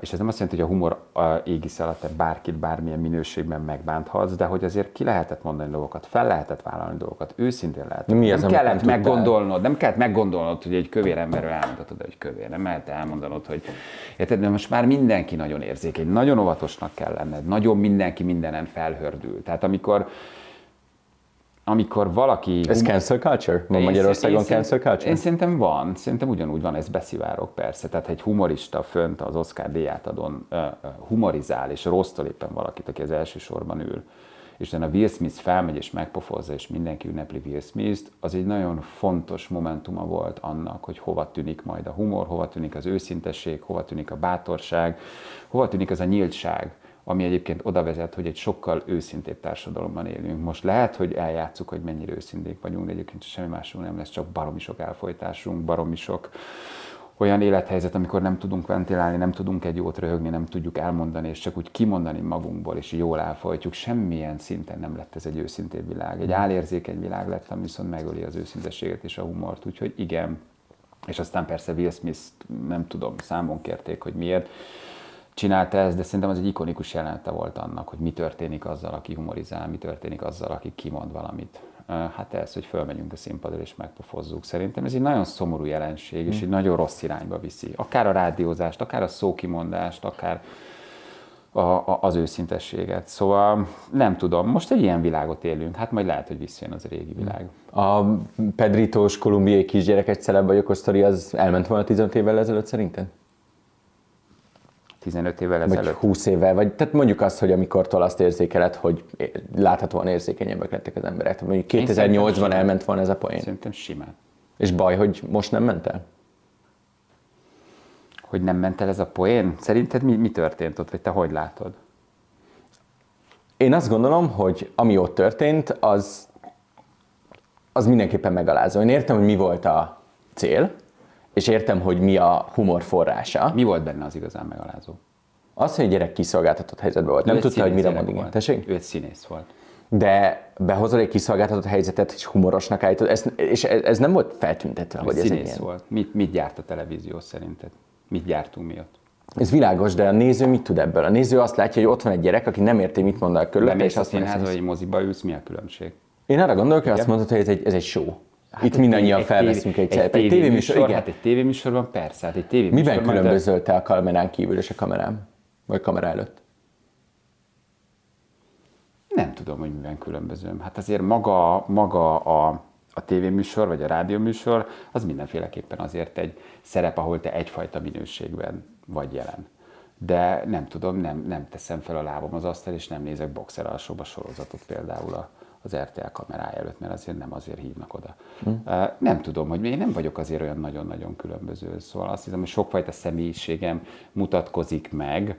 és ez nem azt jelenti, hogy a humor égisz alatt te bárkit bármilyen minőségben megbánthatsz, de hogy azért ki lehetett mondani dolgokat, fel lehetett vállalni dolgokat, őszintén lehet. Mi az, nem kellett nem meggondolnod, nem kellett meggondolnod, hogy egy kövér emberről elmondhatod, hogy kövér, nem lehet elmondanod, hogy érted, de most már mindenki nagyon érzékeny, nagyon óvatosnak kell lenned, nagyon mindenki mindenen felhördül. Tehát amikor amikor valaki... Ez cancel culture? Van Magyarországon én cancel culture? Én szerintem van, szerintem ugyanúgy van, ez beszivárok persze. Tehát egy humorista fönt az Oscar díját adon humorizál, és rossztól éppen valakit, aki az első sorban ül, és utána Will Smith felmegy és megpofozza, és mindenki ünnepli Will Smith-t, az egy nagyon fontos momentuma volt annak, hogy hova tűnik majd a humor, hova tűnik az őszintesség, hova tűnik a bátorság, hova tűnik az a nyíltság, ami egyébként oda vezet, hogy egy sokkal őszintébb társadalomban élünk. Most lehet, hogy eljátszuk, hogy mennyire őszinték vagyunk, de egyébként semmi másról nem lesz, csak baromi sok elfolytásunk, baromi sok olyan élethelyzet, amikor nem tudunk ventilálni, nem tudunk egy jót röhögni, nem tudjuk elmondani, és csak úgy kimondani magunkból, és jól elfolytjuk. Semmilyen szinten nem lett ez egy őszintébb világ. Egy álérzékeny világ lett, ami viszont megöli az őszintességet és a humort. Úgyhogy igen, és aztán persze Will Smith, nem tudom, számon kérték, hogy miért csinálta ezt, de szerintem az egy ikonikus jelenete volt annak, hogy mi történik azzal, aki humorizál, mi történik azzal, aki kimond valamit. Hát ez, hogy fölmegyünk a színpadra és megpofozzuk. Szerintem ez egy nagyon szomorú jelenség, és egy nagyon rossz irányba viszi. Akár a rádiózást, akár a szókimondást, akár a, a, az őszintességet. Szóval nem tudom, most egy ilyen világot élünk, hát majd lehet, hogy visszajön az a régi világ. A Pedritós kolumbiai kisgyerek egy celeb vagy az elment volna 15 évvel ezelőtt szerinted? 15 évvel ezelőtt. Vagy 20 évvel, vagy tehát mondjuk azt, hogy amikor azt érzékeled, hogy láthatóan érzékenyebbek lettek az emberek. Mondjuk 2008-ban elment volna ez a poén. Szerintem simán. És baj, hogy most nem ment el? Hogy nem ment el ez a poén? Szerinted mi, mi történt ott, vagy te hogy látod? Én azt gondolom, hogy ami ott történt, az, az mindenképpen megalázó. Én értem, hogy mi volt a cél, és értem, hogy mi a humor forrása. Mi volt benne az igazán megalázó? Az, hogy a gyerek kiszolgáltatott helyzetben volt. Nem tudta, hogy mire mond igen. Tessék? Ő egy színész volt. De behozol egy kiszolgáltatott helyzetet, és humorosnak állítod, ez, és ez, ez nem volt feltüntetve, hogy ez egy ilyen... volt. Mit, mit gyárt a televízió szerinted? Mit gyártunk mi ott? Ez világos, de a néző mit tud ebből? A néző azt látja, hogy ott van egy gyerek, aki nem érti, mit mond a körülötte, és azt mondja, hogy egy moziba ülsz, mi a különbség? Én arra gondolok, hogy azt mondod, hogy ez egy, ez egy show. Hát Itt mindannyian egy felveszünk egy, egy, egy tévéműsor. Igen. Hát egy tévéműsorban persze, hát egy tévéműsorban. Miben különbözöl te a kamerán kívül és a kamerám? Vagy kamera előtt? Nem tudom, hogy miben különbözöm. Hát azért maga, maga a, a tévéműsor, vagy a rádióműsor, az mindenféleképpen azért egy szerep, ahol te egyfajta minőségben vagy jelen. De nem tudom, nem, nem teszem fel a lábam az asztal, és nem nézek boxer alsóba sorozatot például a, az RTL kamerája előtt, mert azért nem azért hívnak oda. Hmm. Nem tudom, hogy én nem vagyok azért olyan nagyon-nagyon különböző, szóval azt hiszem, hogy sokfajta személyiségem mutatkozik meg,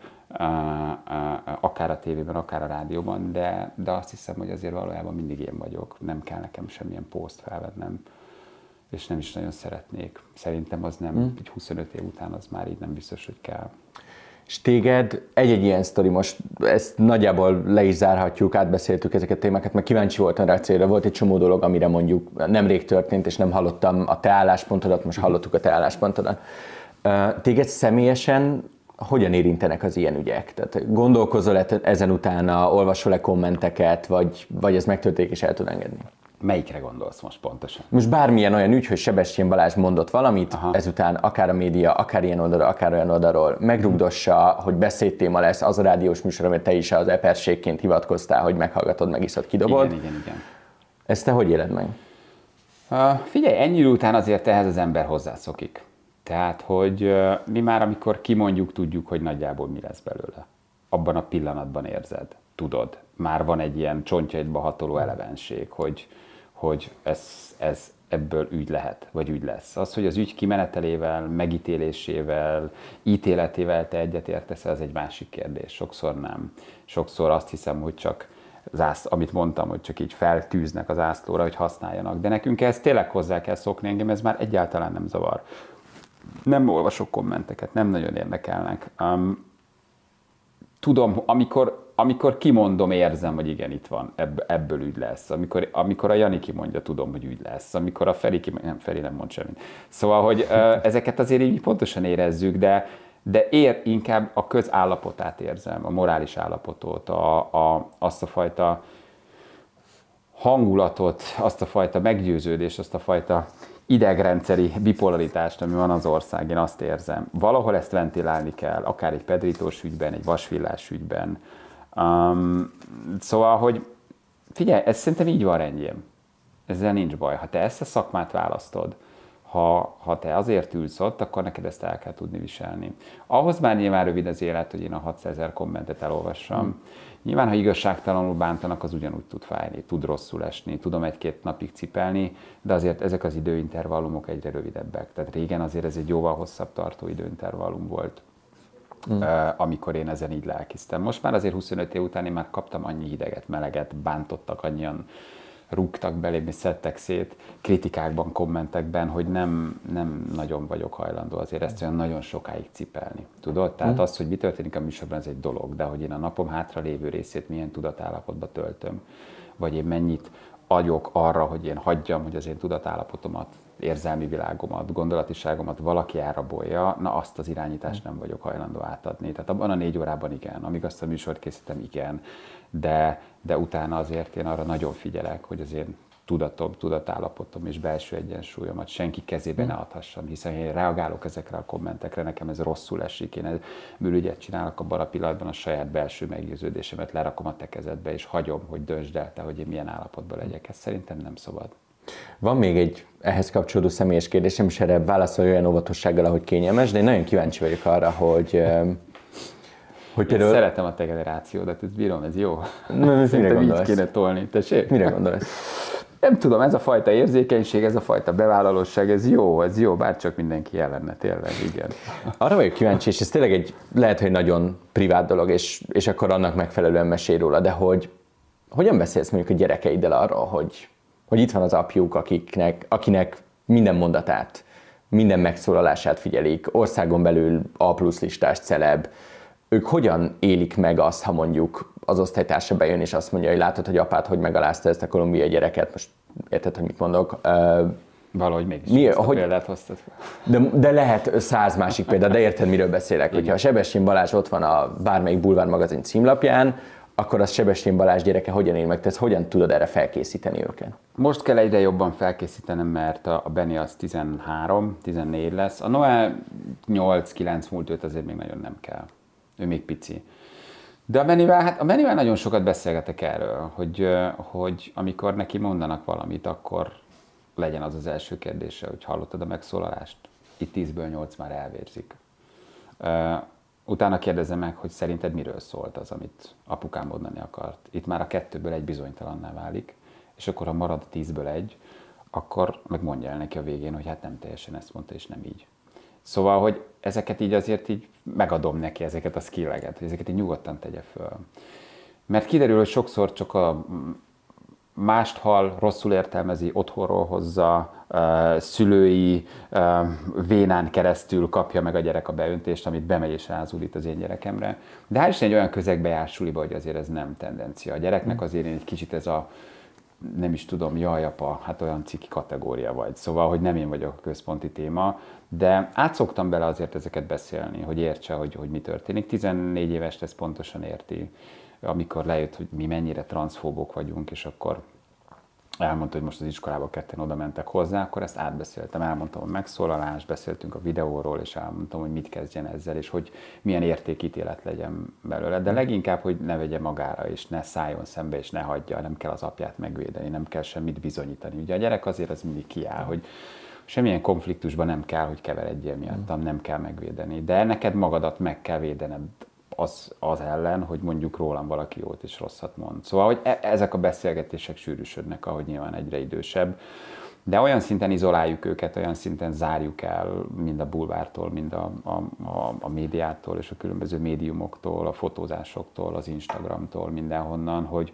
akár a tévében, akár a rádióban, de, de azt hiszem, hogy azért valójában mindig én vagyok, nem kell nekem semmilyen poszt felvennem, és nem is nagyon szeretnék. Szerintem az nem, hmm. egy 25 év után az már így nem biztos, hogy kell. És téged egy-egy ilyen sztori, most ezt nagyjából le is zárhatjuk, átbeszéltük ezeket a témákat, mert kíváncsi voltam rá célra. Volt egy csomó dolog, amire mondjuk nemrég történt, és nem hallottam a te álláspontodat, most hallottuk a te álláspontodat. Téged személyesen hogyan érintenek az ilyen ügyek? Tehát gondolkozol-e ezen utána, olvasol-e kommenteket, vagy, vagy ez megtörténik és el tud engedni? Melyikre gondolsz most pontosan? Most bármilyen olyan ügy, hogy Sebestyén Balázs mondott valamit, Aha. ezután akár a média, akár ilyen oldalról, akár olyan oldalról megrugdossa, hogy beszédtéma lesz az a rádiós műsor, amit te is az eperségként hivatkoztál, hogy meghallgatod, megiszod, kidobod. Igen, igen, igen. Ezt te hogy éled meg? Uh, figyelj, ennyi után azért ehhez az ember hozzászokik. Tehát, hogy uh, mi már amikor kimondjuk, tudjuk, hogy nagyjából mi lesz belőle. Abban a pillanatban érzed, tudod. Már van egy ilyen csontjaidba hatoló elevenség, hogy, hogy ez, ez ebből ügy lehet, vagy ügy lesz. Az, hogy az ügy kimenetelével, megítélésével, ítéletével te egyetértesz, az egy másik kérdés. Sokszor nem. Sokszor azt hiszem, hogy csak zász, amit mondtam, hogy csak így feltűznek az ászlóra, hogy használjanak. De nekünk ezt tényleg hozzá kell szokni, engem ez már egyáltalán nem zavar. Nem olvasok kommenteket, nem nagyon érdekelnek. Um, tudom, amikor amikor kimondom, érzem, hogy igen, itt van, ebb, ebből ügy lesz. Amikor, amikor a Jani kimondja, tudom, hogy ügy lesz. Amikor a Feri kimondja, nem, Feri nem mond semmit. Szóval, hogy [LAUGHS] ezeket azért így pontosan érezzük, de, de ér inkább a közállapotát érzem, a morális állapotot, a, a, azt a fajta hangulatot, azt a fajta meggyőződést, azt a fajta idegrendszeri bipolaritást, ami van az ország, én azt érzem. Valahol ezt ventilálni kell, akár egy pedrítós ügyben, egy vasvillás ügyben, Um, szóval, hogy figyelj, ez szerintem így van rendjén. Ezzel nincs baj. Ha te ezt a szakmát választod, ha, ha te azért ülsz ott, akkor neked ezt el kell tudni viselni. Ahhoz már nyilván rövid az élet, hogy én a 600 ezer kommentet elolvassam. Hmm. Nyilván, ha igazságtalanul bántanak, az ugyanúgy tud fájni, tud rosszul esni, tudom egy-két napig cipelni, de azért ezek az időintervallumok egyre rövidebbek. Tehát régen azért ez egy jóval hosszabb tartó időintervallum volt mm. amikor én ezen így lelkiztem. Most már azért 25 év után én már kaptam annyi hideget, meleget, bántottak, annyian rúgtak belém és szedtek szét kritikákban, kommentekben, hogy nem, nem nagyon vagyok hajlandó azért ezt olyan nagyon sokáig cipelni. Tudod? Tehát mm. az, hogy mi történik a műsorban, ez egy dolog, de hogy én a napom hátra lévő részét milyen tudatállapotba töltöm, vagy én mennyit agyok arra, hogy én hagyjam, hogy az én tudatállapotomat érzelmi világomat, gondolatiságomat valaki elrabolja, na azt az irányítást nem vagyok hajlandó átadni. Tehát abban a négy órában igen, amíg azt a műsort készítem, igen, de, de utána azért én arra nagyon figyelek, hogy az én tudatom, tudatállapotom és belső egyensúlyomat senki kezébe ne adhassam, hiszen én reagálok ezekre a kommentekre, nekem ez rosszul esik, én bűnügyet csinálok abban a pillanatban, a saját belső meggyőződésemet lerakom a te kezedbe, és hagyom, hogy döntsd el te, hogy én milyen állapotban legyek. Ez szerintem nem szabad. Van még egy ehhez kapcsolódó személyes kérdésem, és erre válaszolj olyan óvatossággal, ahogy kényelmes, de én nagyon kíváncsi vagyok arra, hogy hogy például... Szeretem a te generációdat, ez bírom, ez jó. Nem, [LAUGHS] Szerintem így kéne tolni. Tessék? Mire gondolsz? [LAUGHS] Nem tudom, ez a fajta érzékenység, ez a fajta bevállalóság, ez jó, ez jó, bár csak mindenki jelenne, tényleg, igen. [LAUGHS] Arra vagyok kíváncsi, és ez tényleg egy, lehet, hogy nagyon privát dolog, és, és akkor annak megfelelően mesél róla, de hogy hogyan beszélsz mondjuk a gyerekeiddel arról, hogy hogy itt van az apjuk, akiknek, akinek minden mondatát, minden megszólalását figyelik, országon belül A plusz listás celeb, ők hogyan élik meg azt, ha mondjuk az osztálytársa bejön és azt mondja, hogy látod, hogy apád hogy megalázta ezt a kolumbiai gyereket, most érted, hogy mit mondok? Valahogy mégis Mi, ezt hogy, példát hoztad. De, de lehet száz másik példa, de érted, miről beszélek. Igen. Hogyha a Sebestyén Balázs ott van a bármelyik bulvár magazin címlapján, akkor az Sebestyén Balázs gyereke hogyan él meg? Te hogyan tudod erre felkészíteni őket? Most kell egyre jobban felkészítenem, mert a Benny az 13, 14 lesz. A Noel 8-9 múlt őt azért még nagyon nem kell. Ő még pici. De a Bennyvel, hát a Bennyvel nagyon sokat beszélgetek erről, hogy, hogy amikor neki mondanak valamit, akkor legyen az az első kérdése, hogy hallottad a megszólalást? Itt 10-ből 8 már elvérzik Utána kérdezem meg, hogy szerinted miről szólt az, amit apukám mondani akart. Itt már a kettőből egy bizonytalanná válik, és akkor ha marad tízből egy, akkor meg mondja el neki a végén, hogy hát nem teljesen ezt mondta, és nem így. Szóval, hogy ezeket így azért így megadom neki, ezeket a skilleket, hogy ezeket így nyugodtan tegye föl. Mert kiderül, hogy sokszor csak a mást hall, rosszul értelmezi, otthonról hozza, szülői vénán keresztül kapja meg a gyerek a beöntést, amit bemegy és rázulít az én gyerekemre. De hát is egy olyan közegbe jár suliba, hogy azért ez nem tendencia. A gyereknek azért egy kicsit ez a nem is tudom, jaj, apa, hát olyan ciki kategória vagy. Szóval, hogy nem én vagyok a központi téma, de átszoktam bele azért ezeket beszélni, hogy értse, hogy, hogy mi történik. 14 éves ez pontosan érti, amikor lejött, hogy mi mennyire transzfóbok vagyunk, és akkor elmondta, hogy most az iskolába ketten oda mentek hozzá, akkor ezt átbeszéltem, elmondtam a megszólalást, beszéltünk a videóról, és elmondtam, hogy mit kezdjen ezzel, és hogy milyen értékítélet legyen belőle. De leginkább, hogy ne vegye magára, és ne szálljon szembe, és ne hagyja, nem kell az apját megvédeni, nem kell semmit bizonyítani. Ugye a gyerek azért az mindig kiáll, hogy semmilyen konfliktusban nem kell, hogy keveredjél miattam, nem kell megvédeni. De neked magadat meg kell védened az, az ellen, hogy mondjuk rólam valaki jót és rosszat mond. Szóval, hogy e- ezek a beszélgetések sűrűsödnek, ahogy nyilván egyre idősebb. De olyan szinten izoláljuk őket, olyan szinten zárjuk el, mind a bulvártól, mind a, a, a, a médiától és a különböző médiumoktól, a fotózásoktól, az Instagramtól, mindenhonnan, hogy,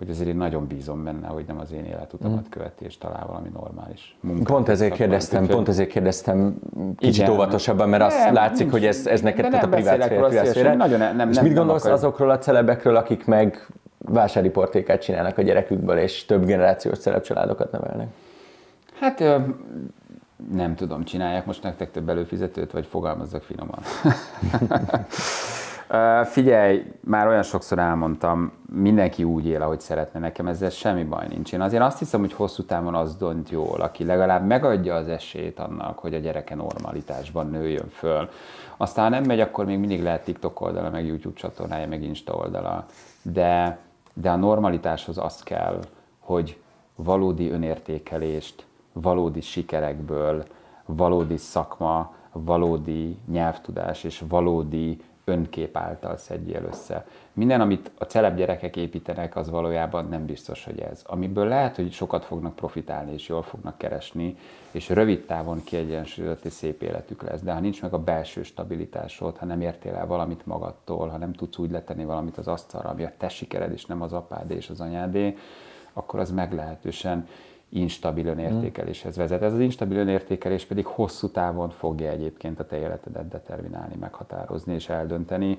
hogy azért én nagyon bízom benne, hogy nem az én életutamat mm. követi, és talál valami normális munkát. Pont ezért kérdeztem, pont ezért kérdeztem kicsit igen, óvatosabban, mert azt nem, látszik, nincs, hogy ez, ez neked tehát a privát szféra. Nagyon nem, nem, és mit gondolsz akar... azokról a celebekről, akik meg vásárriportékát csinálnak a gyerekükből, és több generációs celebcsaládokat nevelnek? Hát nem tudom, csinálják most nektek több előfizetőt, vagy fogalmazzak finoman. [LAUGHS] Figyelj, már olyan sokszor elmondtam, mindenki úgy él, ahogy szeretne, nekem ezzel semmi baj nincs. Én azért azt hiszem, hogy hosszú távon az dönt jól, aki legalább megadja az esélyt annak, hogy a gyereke normalitásban nőjön föl. Aztán nem megy, akkor még mindig lehet TikTok oldala, meg YouTube csatornája, meg Insta oldala. De, de a normalitáshoz az kell, hogy valódi önértékelést, valódi sikerekből, valódi szakma, valódi nyelvtudás és valódi önkép által szedjél össze. Minden, amit a celeb gyerekek építenek, az valójában nem biztos, hogy ez. Amiből lehet, hogy sokat fognak profitálni, és jól fognak keresni, és rövid távon kiegyensúlyozott és szép életük lesz. De ha nincs meg a belső stabilitásod, ha nem értél el valamit magadtól, ha nem tudsz úgy letenni valamit az asztalra, ami a te sikered, és nem az apádé és az anyádé, akkor az meglehetősen instabil önértékeléshez vezet. Ez az instabil önértékelés pedig hosszú távon fogja egyébként a te életedet determinálni, meghatározni és eldönteni.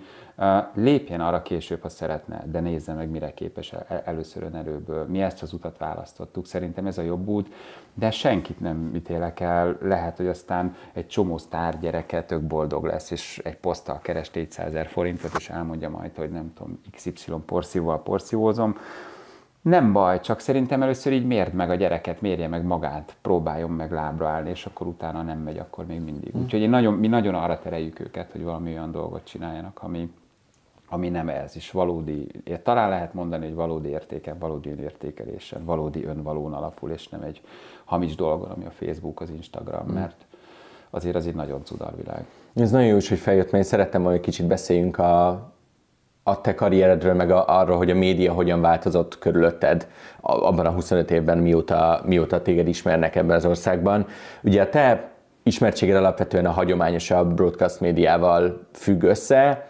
Lépjen arra később, ha szeretne, de nézze meg, mire képes először önerőből. Mi ezt az utat választottuk, szerintem ez a jobb út, de senkit nem ítélek el. Lehet, hogy aztán egy csomó sztár gyereke tök boldog lesz, és egy poszttal keres 400 ezer forintot, és elmondja majd, hogy nem tudom, XY porszívóval porszívózom nem baj, csak szerintem először így mérd meg a gyereket, mérje meg magát, próbáljon meg lábra állni, és akkor utána nem megy, akkor még mindig. Mm. Úgyhogy én nagyon, mi nagyon arra tereljük őket, hogy valami olyan dolgot csináljanak, ami, ami nem ez, és valódi, talán lehet mondani, hogy valódi értéken, valódi önértékelésen, valódi önvalón alapul, és nem egy hamis dolgon, ami a Facebook, az Instagram, mm. mert azért az egy nagyon cudarvilág. Ez nagyon jó hogy feljött, mert én szerettem hogy kicsit beszéljünk a, a te karrieredről, meg arról, hogy a média hogyan változott körülötted abban a 25 évben, mióta, mióta téged ismernek ebben az országban. Ugye a te ismertséged alapvetően a hagyományosabb broadcast médiával függ össze,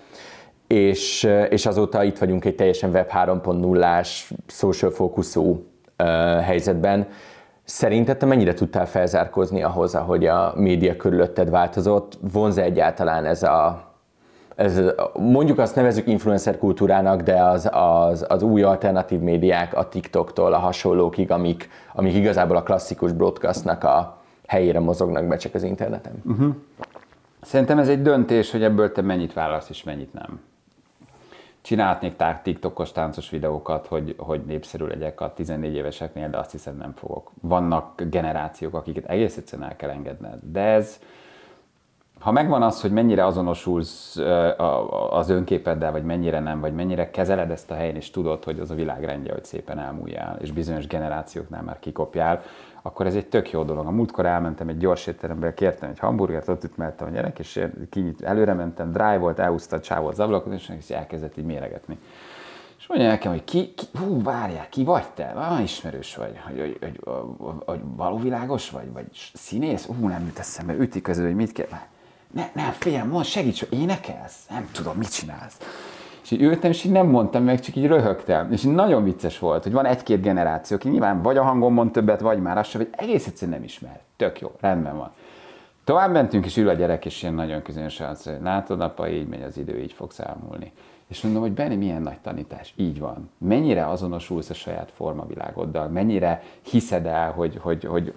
és, és azóta itt vagyunk egy teljesen web 3.0-ás, social fókuszú uh, helyzetben. Szerinted te mennyire tudtál felzárkozni ahhoz, ahogy a média körülötted változott? Vonz egyáltalán ez a, ez, mondjuk azt nevezük influencer kultúrának, de az, az, az új alternatív médiák a TikToktól a hasonlókig, amik, amik igazából a klasszikus broadcastnak a helyére mozognak be csak az interneten. Uh-huh. Szerintem ez egy döntés, hogy ebből te mennyit válasz és mennyit nem. Csinálhatnék tár TikTokos táncos videókat, hogy, hogy népszerű legyek a 14 éveseknél, de azt hiszem nem fogok. Vannak generációk, akiket egész egyszerűen el kell engedned. De ez, ha megvan az, hogy mennyire azonosulsz az önképeddel, vagy mennyire nem, vagy mennyire kezeled ezt a helyen, és tudod, hogy az a világrendje, hogy szépen elmúljál, és bizonyos generációknál már kikopjál, akkor ez egy tök jó dolog. A múltkor elmentem egy gyors étterembe, kértem egy hamburgert, ott ütmeltem a gyerek, és kinyit, előre mentem, drive volt, elhúzta a csávó az ablakot, és elkezdett így méregetni. És mondja nekem, hogy ki, ki hú, várjál, ki vagy te? Ah, ismerős vagy, hogy, hogy, hogy, hogy, hogy valóvilágos vagy, vagy színész? Hú, nem jut eszembe, üti közül, hogy mit kell. Ne, ne, figyelj, mond, segíts, hogy énekelsz? Nem tudom, mit csinálsz. És így ültem, és így nem mondtam meg, csak így röhögtem. És így nagyon vicces volt, hogy van egy-két generáció, aki nyilván vagy a hangon mond többet, vagy már azt vagy egész egyszerűen nem ismer. Tök jó, rendben van. Tovább mentünk, és ül a gyerek, és ilyen nagyon közönösen azt mondja, látod, apa, így megy az idő, így fog számolni. És mondom, hogy Benni, milyen nagy tanítás. Így van. Mennyire azonosulsz a saját formavilágoddal, mennyire hiszed el, hogy, hogy, hogy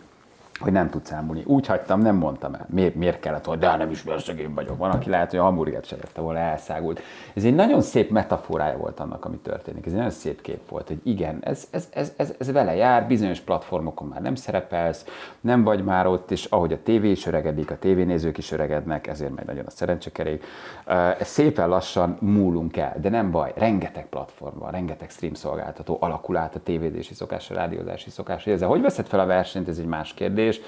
hogy nem tudsz számolni. Úgy hagytam, nem mondtam el. Miért, miért kellett, hogy de nem hogy én vagyok. Van, aki lehet, hogy a hamburgert se lette volna, elszágult. Ez egy nagyon szép metaforája volt annak, ami történik. Ez egy nagyon szép kép volt, hogy igen, ez, ez, ez, ez, ez vele jár, bizonyos platformokon már nem szerepelsz, nem vagy már ott, és ahogy a tévé is öregedik, a tévénézők is öregednek, ezért megy nagyon a szerencsekerék. Ez szépen lassan múlunk el, de nem baj, rengeteg platform van, rengeteg stream szolgáltató alakul át a tévézési szokás, a rádiózási szokás. Ezzel hogy veszed fel a versenyt, ez egy más kérdés kérdés.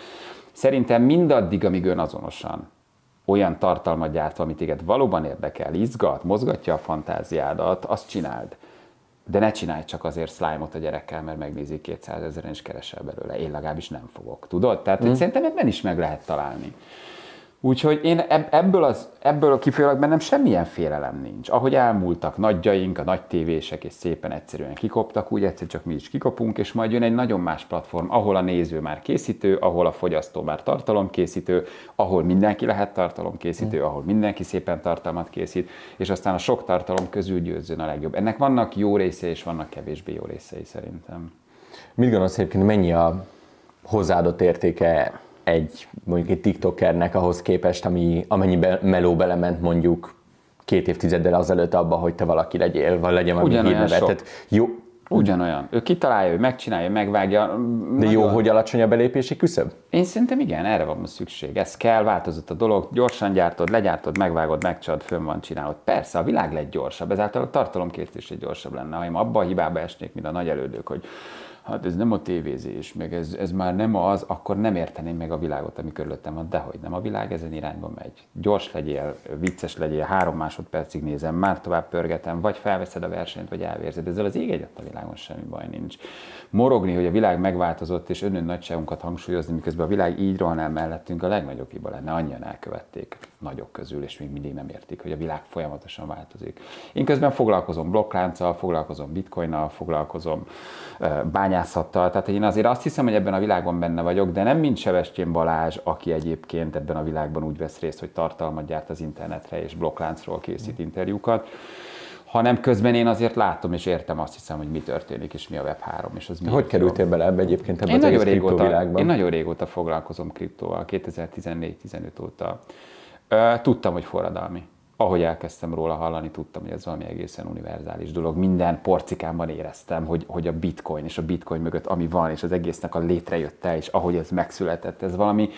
Szerintem mindaddig, amíg önazonosan olyan tartalmat gyárt, amit téged valóban érdekel, izgat, mozgatja a fantáziádat, azt csináld. De ne csinálj csak azért slime-ot a gyerekkel, mert megnézi 200 ezeren és keresel belőle. Én legalábbis nem fogok. Tudod? Tehát mm. szerintem ebben is meg lehet találni. Úgyhogy én ebből, az, ebből kifolyólag bennem semmilyen félelem nincs. Ahogy elmúltak nagyjaink, a nagy tévések, és szépen egyszerűen kikoptak, úgy egyszer csak mi is kikopunk, és majd jön egy nagyon más platform, ahol a néző már készítő, ahol a fogyasztó már tartalomkészítő, ahol mindenki lehet tartalomkészítő, ahol mindenki szépen tartalmat készít, és aztán a sok tartalom közül győzzön a legjobb. Ennek vannak jó részei, és vannak kevésbé jó részei szerintem. Mit gondolsz egyébként, mennyi a hozzáadott értéke egy mondjuk egy TikTokernek ahhoz képest, ami, amennyi be, meló belement mondjuk két évtizeddel azelőtt abba, hogy te valaki legyél, vagy legyen valami hírnevet. Tehát jó, Ugyanolyan. Ő kitalálja, ő megcsinálja, megvágja. De nagyon... jó, hogy alacsony a belépési küszöb? Én szerintem igen, erre van most szükség. Ez kell, változott a dolog, gyorsan gyártod, legyártod, megvágod, megcsad, fönn van csinálod. Persze, a világ lett gyorsabb, ezáltal a tartalomkészítés gyorsabb lenne. Ha én abba a hibába esnék, mint a nagy elődők, hogy hát ez nem a tévézés, meg ez, ez már nem az, akkor nem érteném meg a világot, ami körülöttem van, dehogy nem, a világ ezen irányba megy. Gyors legyél, vicces legyél, három másodpercig nézem, már tovább pörgetem, vagy felveszed a versenyt, vagy elvérzed. Ezzel az ég egyet a világon semmi baj nincs. Morogni, hogy a világ megváltozott, és önön nagyságunkat hangsúlyozni, miközben a világ így rohan el mellettünk, a legnagyobb hiba lenne, annyian elkövették nagyok közül, és még mindig nem értik, hogy a világ folyamatosan változik. Én közben foglalkozom blokklánccal, foglalkozom bitcoinnal, foglalkozom bányászattal, tehát én azért azt hiszem, hogy ebben a világban benne vagyok, de nem mint Sebestyén Balázs, aki egyébként ebben a világban úgy vesz részt, hogy tartalmat gyárt az internetre és blokkláncról készít interjúkat, hanem közben én azért látom és értem azt hiszem, hogy mi történik, és mi a Web3. És az mi hogy kerültél bele ebbe egyébként ebben én az nagyon régóta, világban? Én nagyon régóta foglalkozom kriptóval, 2014-15 óta. Tudtam, hogy forradalmi ahogy elkezdtem róla hallani, tudtam, hogy ez valami egészen univerzális dolog. Minden porcikámban éreztem, hogy, hogy a bitcoin és a bitcoin mögött ami van, és az egésznek a létrejötte, és ahogy ez megszületett, ez valami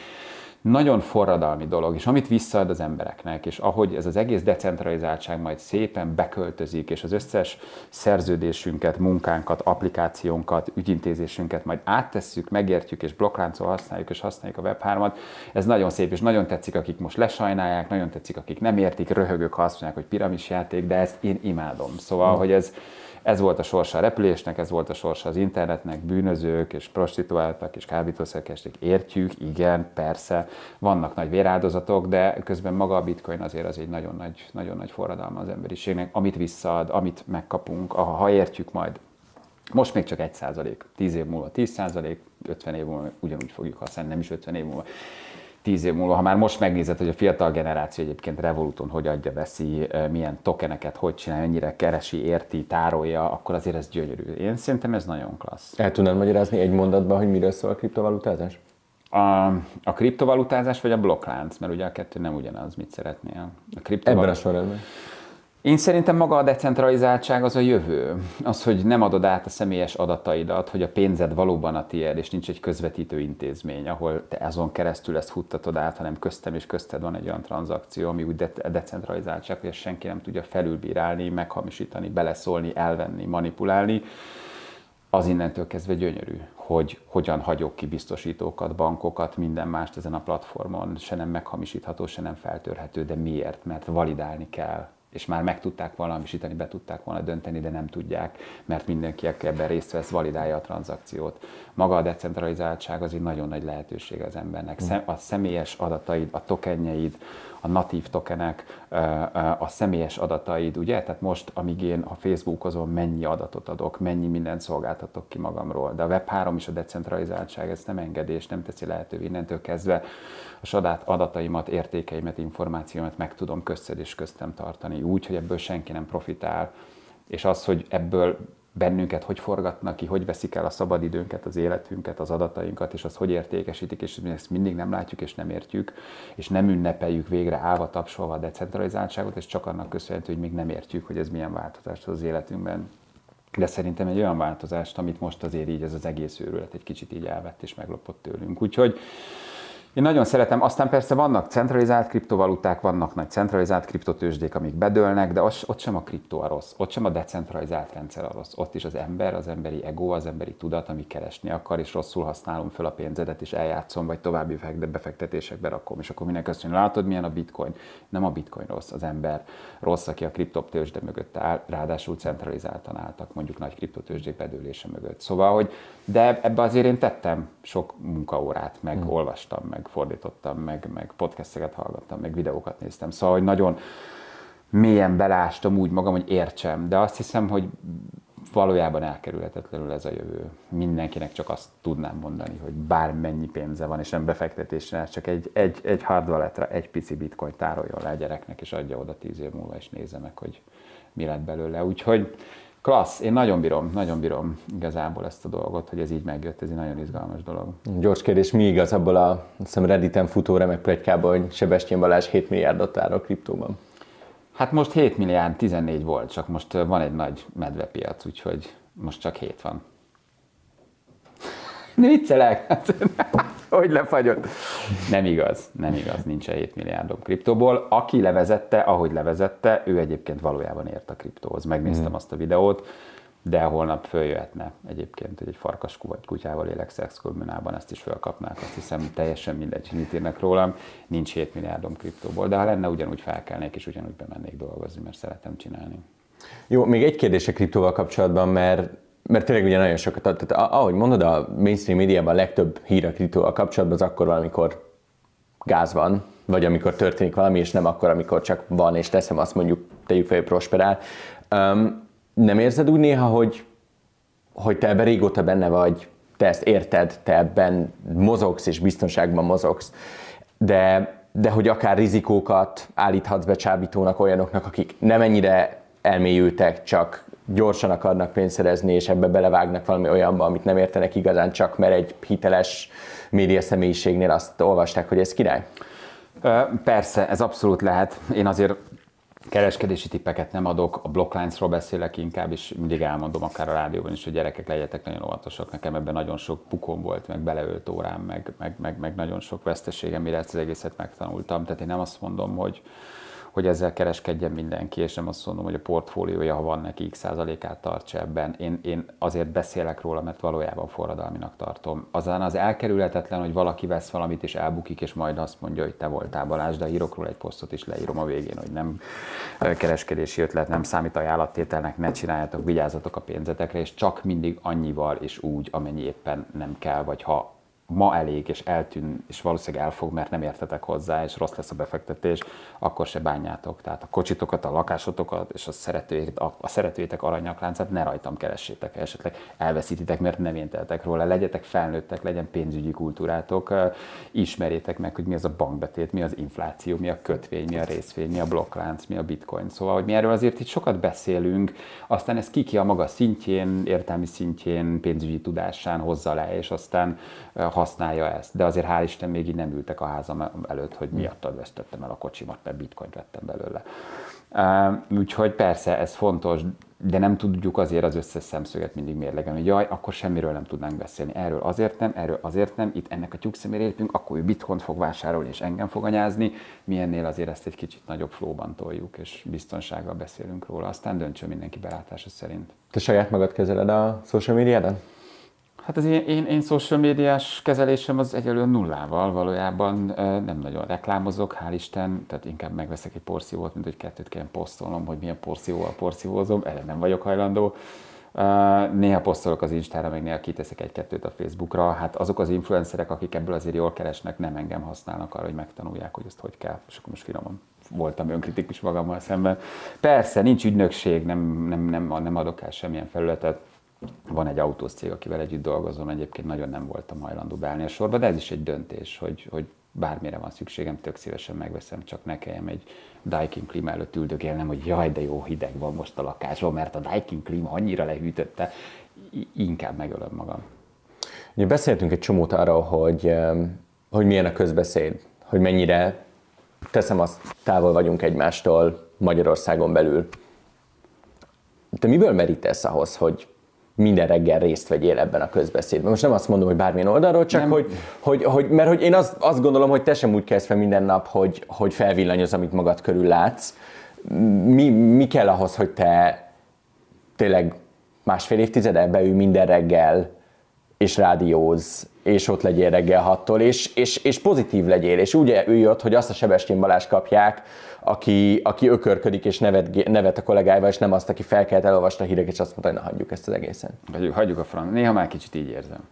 nagyon forradalmi dolog, és amit visszaad az embereknek, és ahogy ez az egész decentralizáltság majd szépen beköltözik, és az összes szerződésünket, munkánkat, applikációnkat, ügyintézésünket majd áttesszük, megértjük, és blokkláncol használjuk, és használjuk a Web3-at, ez nagyon szép, és nagyon tetszik, akik most lesajnálják, nagyon tetszik, akik nem értik, röhögök, ha azt mondják, hogy piramisjáték, de ezt én imádom. Szóval, hmm. hogy ez, ez volt a sorsa a repülésnek, ez volt a sorsa az internetnek, bűnözők és prostituáltak és kábítószerkesték. Értjük, igen, persze, vannak nagy véráldozatok, de közben maga a bitcoin azért az egy nagyon nagy, nagyon nagy forradalma az emberiségnek, amit visszaad, amit megkapunk, ha értjük majd. Most még csak 1 százalék, 10 év múlva 10 százalék, 50 év múlva ugyanúgy fogjuk használni, nem is 50 év múlva tíz év múlva, ha már most megnézed, hogy a fiatal generáció egyébként Revoluton hogy adja, veszi, milyen tokeneket, hogy csinál, mennyire keresi, érti, tárolja, akkor azért ez gyönyörű. Én szerintem ez nagyon klassz. El tudnád magyarázni egy mondatban, hogy miről szól a kriptovalutázás? A, a kriptovalutázás vagy a blokklánc, mert ugye a kettő nem ugyanaz, mit szeretnél. A kriptovalut... Ebben a sorrendben. Én szerintem maga a decentralizáltság az a jövő. Az, hogy nem adod át a személyes adataidat, hogy a pénzed valóban a tiéd, és nincs egy közvetítő intézmény, ahol te azon keresztül ezt futtatod át, hanem köztem és közted van egy olyan tranzakció, ami úgy de- decentralizáltság, hogy ezt senki nem tudja felülbírálni, meghamisítani, beleszólni, elvenni, manipulálni. Az innentől kezdve gyönyörű, hogy hogyan hagyok ki biztosítókat, bankokat, minden mást ezen a platformon, se nem meghamisítható, se nem feltörhető, de miért? Mert validálni kell és már meg tudták valamisítani, be tudták volna dönteni, de nem tudják, mert mindenki, aki ebben részt vesz, validálja a tranzakciót. Maga a decentralizáltság az egy nagyon nagy lehetőség az embernek. A személyes adataid, a tokenjeid, a natív tokenek, a személyes adataid, ugye? Tehát most, amíg én a Facebookozon mennyi adatot adok, mennyi mindent szolgáltatok ki magamról, de a Web3 is a decentralizáltság ezt nem engedi és nem teszi lehetővé innentől kezdve a saját adataimat, értékeimet, információmat meg tudom közted köztem tartani, úgy, hogy ebből senki nem profitál, és az, hogy ebből bennünket hogy forgatnak ki, hogy veszik el a szabadidőnket, az életünket, az adatainkat, és azt hogy értékesítik, és ezt mindig nem látjuk és nem értjük, és nem ünnepeljük végre állva tapsolva a decentralizáltságot, és csak annak köszönhető, hogy még nem értjük, hogy ez milyen változást az életünkben. De szerintem egy olyan változást, amit most azért így ez az egész őrület egy kicsit így elvett és meglopott tőlünk. Úgyhogy én nagyon szeretem, aztán persze vannak centralizált kriptovaluták, vannak nagy centralizált kriptotősdék, amik bedőlnek, de ott sem a kriptó a rossz, ott sem a decentralizált rendszer a rossz. Ott is az ember, az emberi ego, az emberi tudat, ami keresni akar, és rosszul használom föl a pénzedet, és eljátszom, vagy további befektetésekbe rakom. És akkor mindenki azt mondja, látod, milyen a bitcoin? Nem a bitcoin rossz, az ember rossz, aki a kriptotősde mögött áll, ráadásul centralizáltan álltak, mondjuk nagy kriptotősdék bedőlése mögött. Szóval, hogy de ebbe azért én tettem sok munkaórát, meg hmm. olvastam, meg fordítottam, meg, meg podcasteket hallgattam, meg videókat néztem. Szóval, hogy nagyon mélyen belástam úgy magam, hogy értsem, de azt hiszem, hogy valójában elkerülhetetlenül ez a jövő. Mindenkinek csak azt tudnám mondani, hogy bármennyi pénze van, és nem befektetésre, csak egy, egy, egy hard egy pici bitcoin tároljon le a gyereknek, és adja oda tíz év múlva, és nézze meg, hogy mi lett belőle. Úgyhogy Klassz, én nagyon bírom, nagyon bírom igazából ezt a dolgot, hogy ez így megjött, ez egy nagyon izgalmas dolog. Gyors kérdés, mi igaz abból a hiszem Redditen futó remek plegykában, hogy Sebestyén Balázs 7 milliárdot tár a kriptóban? Hát most 7 milliárd, 14 volt, csak most van egy nagy medvepiac, úgyhogy most csak 7 van. Viccelek! [LAUGHS] hogy lefagyott. Nem igaz, nem igaz, nincs 7 milliárdom kriptóból. Aki levezette, ahogy levezette, ő egyébként valójában ért a kriptóhoz. Megnéztem mm. azt a videót, de holnap följöhetne egyébként, hogy egy farkas vagy kutyával élek szexkombinában, ezt is fölkapnák, azt hiszem teljesen mindegy, mit írnak rólam, nincs 7 milliárdom kriptóból, de ha lenne, ugyanúgy felkelnék és ugyanúgy bemennék dolgozni, mert szeretem csinálni. Jó, még egy kérdés a kriptóval kapcsolatban, mert mert tényleg ugye nagyon sokat, tehát ahogy mondod, a mainstream médiában a legtöbb hír a kriptóval kapcsolatban az akkor valamikor gáz van, vagy amikor történik valami, és nem akkor, amikor csak van, és teszem azt mondjuk, tegyük fel, prosperál. Um, nem érzed úgy néha, hogy, hogy te ebben régóta benne vagy, te ezt érted, te ebben mozogsz és biztonságban mozogsz, de, de hogy akár rizikókat állíthatsz be csábítónak olyanoknak, akik nem ennyire elmélyültek, csak gyorsan akarnak pénzt szerezni, és ebbe belevágnak valami olyanba, amit nem értenek igazán, csak mert egy hiteles média személyiségnél azt olvasták, hogy ez király? Persze, ez abszolút lehet. Én azért kereskedési tippeket nem adok, a blocklinesról beszélek inkább, és mindig elmondom akár a rádióban is, hogy gyerekek legyetek nagyon óvatosak. Nekem ebben nagyon sok pukom volt, meg beleölt órám, meg, meg, meg, meg nagyon sok veszteségem, mire ezt az egészet megtanultam. Tehát én nem azt mondom, hogy, hogy ezzel kereskedjen mindenki, és nem azt mondom, hogy a portfóliója, ha van neki x százalékát tartsa ebben. Én, én azért beszélek róla, mert valójában forradalminak tartom. Azán az elkerülhetetlen, hogy valaki vesz valamit és elbukik, és majd azt mondja, hogy te voltál Balázs, de írok róla egy posztot is leírom a végén, hogy nem kereskedési ötlet, nem számít ajánlattételnek, ne csináljátok, vigyázzatok a pénzetekre, és csak mindig annyival és úgy, amennyi éppen nem kell, vagy ha ma elég, és eltűn, és valószínűleg elfog, mert nem értetek hozzá, és rossz lesz a befektetés, akkor se bánjátok. Tehát a kocsitokat, a lakásotokat, és a, szeretőjét, a, a szeretőjétek aranyakláncát ne rajtam keressétek, esetleg elveszítitek, mert nem érteltek róla. Legyetek felnőttek, legyen pénzügyi kultúrátok, ismerjétek meg, hogy mi az a bankbetét, mi az infláció, mi a kötvény, mi a részvény, mi a blokklánc, mi a bitcoin. Szóval, hogy mi erről azért itt sokat beszélünk, aztán ez kiki a maga szintjén, értelmi szintjén, pénzügyi tudásán hozza le, és aztán használja ezt. De azért hál' Isten még így nem ültek a házam előtt, hogy miattad vesztettem el a kocsimat, mert bitcoint vettem belőle. Úgyhogy persze, ez fontos, de nem tudjuk azért az összes szemszöget mindig mérlegelni, hogy jaj, akkor semmiről nem tudnánk beszélni. Erről azért nem, erről azért nem, itt ennek a tyúkszemére lépünk, akkor ő bitcoin fog vásárolni és engem fog anyázni, mi ennél azért ezt egy kicsit nagyobb flóban toljuk, és biztonsággal beszélünk róla, aztán döntsön mindenki belátása szerint. Te saját magad kezeled a social médiádon? Hát az én, én, én social médiás kezelésem az egyelően nullával valójában nem nagyon reklámozok, hál' Isten, tehát inkább megveszek egy porszívót, mint hogy kettőt kell posztolnom, hogy milyen porszívóval porszívózom, erre nem vagyok hajlandó. Néha posztolok az Instára, meg néha kiteszek egy-kettőt a Facebookra. Hát azok az influencerek, akik ebből azért jól keresnek, nem engem használnak arra, hogy megtanulják, hogy ezt hogy kell. És akkor most finoman voltam önkritikus magammal szemben. Persze, nincs ügynökség, nem, nem, nem, nem adok el semmilyen felületet. Van egy autós cég, akivel együtt dolgozom, egyébként nagyon nem voltam hajlandó beállni a sorba, de ez is egy döntés, hogy, hogy bármire van szükségem, tök szívesen megveszem, csak ne kelljen egy Daikin klíma előtt üldögélnem, hogy jaj, de jó hideg van most a lakásban, mert a Daikin klíma annyira lehűtötte, inkább megölöm magam. Ugye beszéltünk egy csomót arról, hogy, hogy milyen a közbeszéd, hogy mennyire teszem azt, távol vagyunk egymástól Magyarországon belül. Te miből merítesz ahhoz, hogy minden reggel részt vegyél ebben a közbeszédben. Most nem azt mondom, hogy bármilyen oldalról, csak hogy, hogy, hogy, mert hogy én azt, azt gondolom, hogy te sem úgy kezd fel minden nap, hogy, hogy felvillanyoz, amit magad körül látsz. Mi, mi kell ahhoz, hogy te tényleg másfél évtizede beül minden reggel, és rádióz, és ott legyél reggel hattól, és, és, és pozitív legyél, és úgy ülj ott, hogy azt a Sebestyén Balázs kapják, aki, aki ökörködik és nevet, nevet a kollégáival, és nem azt, aki felkelt, elolvasta a híreket, és azt mondta, hogy na hagyjuk ezt az egészen. Hagyjuk, hagyjuk a franc. Néha már kicsit így érzem.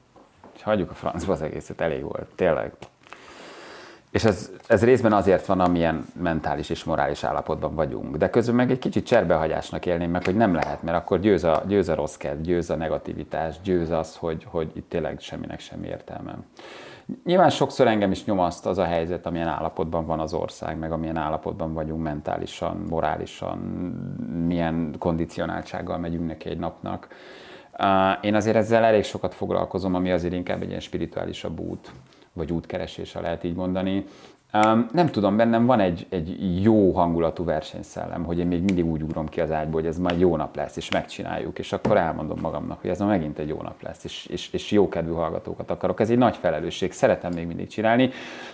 És hagyjuk a francba az egészet, elég volt. Tényleg. És ez, ez részben azért van, amilyen mentális és morális állapotban vagyunk. De közben meg egy kicsit cserbehagyásnak élném meg, hogy nem lehet, mert akkor győz a, győz a rossz kedv, győz a negativitás, győz az, hogy, hogy itt tényleg semminek semmi értelme. Nyilván sokszor engem is nyomaszt az a helyzet, amilyen állapotban van az ország, meg amilyen állapotban vagyunk mentálisan, morálisan, milyen kondicionáltsággal megyünk neki egy napnak. Én azért ezzel elég sokat foglalkozom, ami azért inkább egy ilyen spirituálisabb út, vagy útkeresése lehet így mondani. Um, nem tudom, bennem van egy, egy jó hangulatú versenyszellem, hogy én még mindig úgy ugrom ki az ágyból, hogy ez majd jó nap lesz, és megcsináljuk, és akkor elmondom magamnak, hogy ez ma megint egy jó nap lesz, és, és, és jó kedvű hallgatókat akarok. Ez egy nagy felelősség, szeretem még mindig csinálni.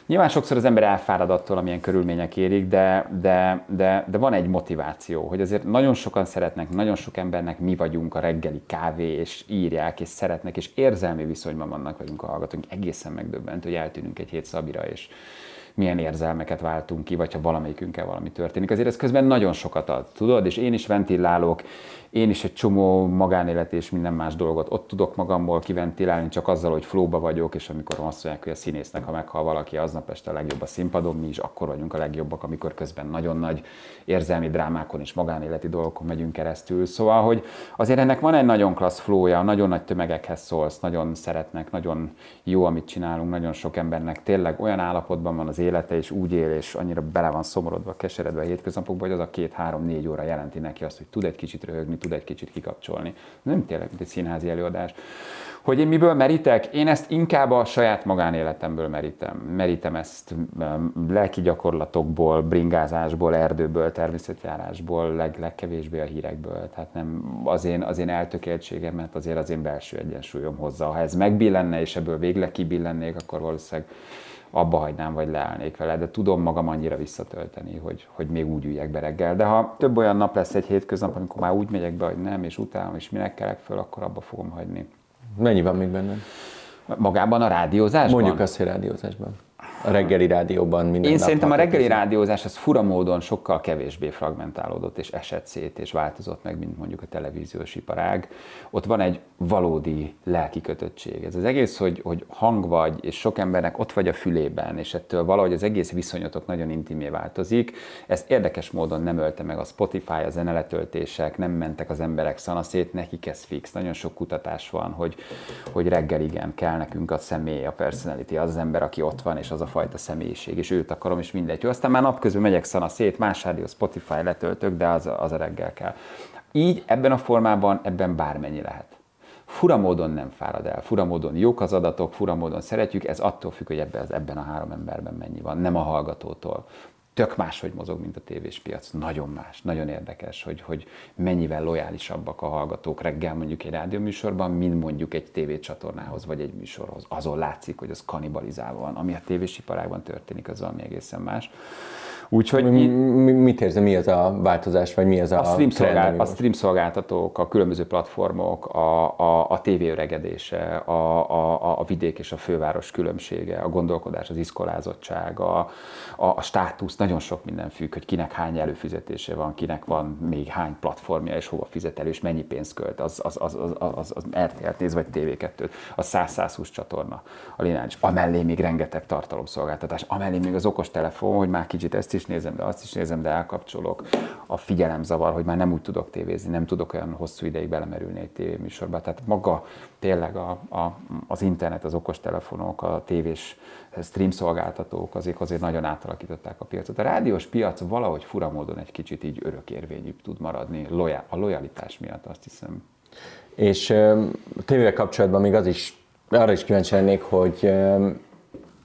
Nyilván sokszor az ember elfárad attól, amilyen körülmények érik, de, de, de, de van egy motiváció, hogy azért nagyon sokan szeretnek, nagyon sok embernek mi vagyunk a reggeli kávé, és írják, és szeretnek, és érzelmi viszonyban vannak vagyunk a hallgatóink. Egészen megdöbbent, hogy eltűnünk egy hét szabira, és, milyen érzelmeket váltunk ki, vagy ha valamelyikünkkel valami történik. Azért ez közben nagyon sokat ad, tudod, és én is ventilálok, én is egy csomó magánélet és minden más dolgot ott tudok magamból kiventilálni, csak azzal, hogy flóba vagyok, és amikor azt mondják, hogy a színésznek, ha meghal valaki, aznap este a legjobb a színpadon, mi is akkor vagyunk a legjobbak, amikor közben nagyon nagy érzelmi drámákon és magánéleti dolgokon megyünk keresztül. Szóval, hogy azért ennek van egy nagyon klassz flója, nagyon nagy tömegekhez szólsz, nagyon szeretnek, nagyon jó, amit csinálunk, nagyon sok embernek tényleg olyan állapotban van az élete, és úgy él, és annyira bele van szomorodva, keseredve a hétköznapokban, hogy az a két-három-négy óra jelenti neki azt, hogy tud egy kicsit röhögni, tud egy kicsit kikapcsolni. Nem tényleg, mint egy színházi előadás. Hogy én miből merítek? Én ezt inkább a saját magánéletemből merítem. Merítem ezt lelki gyakorlatokból, bringázásból, erdőből, természetjárásból, leg, legkevésbé a hírekből. Tehát nem az én, az én eltökéltségemet, azért az én belső egyensúlyom hozza. Ha ez megbillenne, és ebből végleg kibillennék, akkor valószínűleg abba hagynám, vagy leállnék vele, de tudom magam annyira visszatölteni, hogy, hogy még úgy üljek be reggel. De ha több olyan nap lesz egy hétköznap, amikor már úgy megyek be, hogy nem, és utána és minek kelek föl, akkor abba fogom hagyni. Mennyi van még benne? Magában a rádiózásban? Mondjuk azt, hogy rádiózásban a reggeli rádióban minden Én szerintem a reggeli rádiózás az fura módon sokkal kevésbé fragmentálódott és esett szét és változott meg, mint mondjuk a televíziós iparág. Ott van egy valódi lelki kötöttség. Ez az egész, hogy, hogy hang vagy, és sok embernek ott vagy a fülében, és ettől valahogy az egész viszonyotok nagyon intimé változik. Ez érdekes módon nem ölte meg a Spotify, a zeneletöltések, nem mentek az emberek szanaszét, nekik ez fix. Nagyon sok kutatás van, hogy, hogy reggel igen, kell nekünk a személy, a personality, az az ember, aki ott van, és az a fajta személyiség, és őt akarom, és mindegy. Jó, aztán már napközben megyek szana szét, más rádió, Spotify letöltök, de az, az a reggel kell. Így ebben a formában, ebben bármennyi lehet. Fura nem fárad el, fura módon jók az adatok, fura szeretjük, ez attól függ, hogy ebben, ebben a három emberben mennyi van, nem a hallgatótól tök máshogy mozog, mint a tévés piac. Nagyon más, nagyon érdekes, hogy, hogy mennyivel lojálisabbak a hallgatók reggel mondjuk egy rádióműsorban, mint mondjuk egy tévécsatornához vagy egy műsorhoz. Azon látszik, hogy az kanibalizálva van. Ami a tévésiparágban történik, az valami egészen más. Úgyhogy Mi- mi- Mit érzem, mi az a változás, vagy mi az a, a stream, trend, szolgál, a stream szolgáltatók, a különböző platformok, a, a, a tévé öregedése, a, a, a vidék és a főváros különbsége, a gondolkodás, az iskolázottság, a, a, a státusz, nagyon sok minden függ, hogy kinek hány előfizetése van, kinek van még hány platformja, és hova fizet elő, és mennyi pénzt költ, az, az, az, az, az, az RTL-t néz, vagy TV2-t, a 100-120 csatorna, a lineáris, amellé még rengeteg tartalomszolgáltatás, amellé még az okostelefon, hogy már kicsit ezt is nézem, de azt is nézem, de elkapcsolok, a figyelemzavar, hogy már nem úgy tudok tévézni, nem tudok olyan hosszú ideig belemerülni egy tévéműsorba. Tehát maga tényleg a, a, az internet, az okostelefonok, a tévés stream szolgáltatók azért, azért nagyon átalakították a piacot. A rádiós piac valahogy fura módon egy kicsit így örökérvényűbb tud maradni, a lojalitás miatt azt hiszem. És tévével kapcsolatban még az is, arra is kíváncsi lennék, hogy,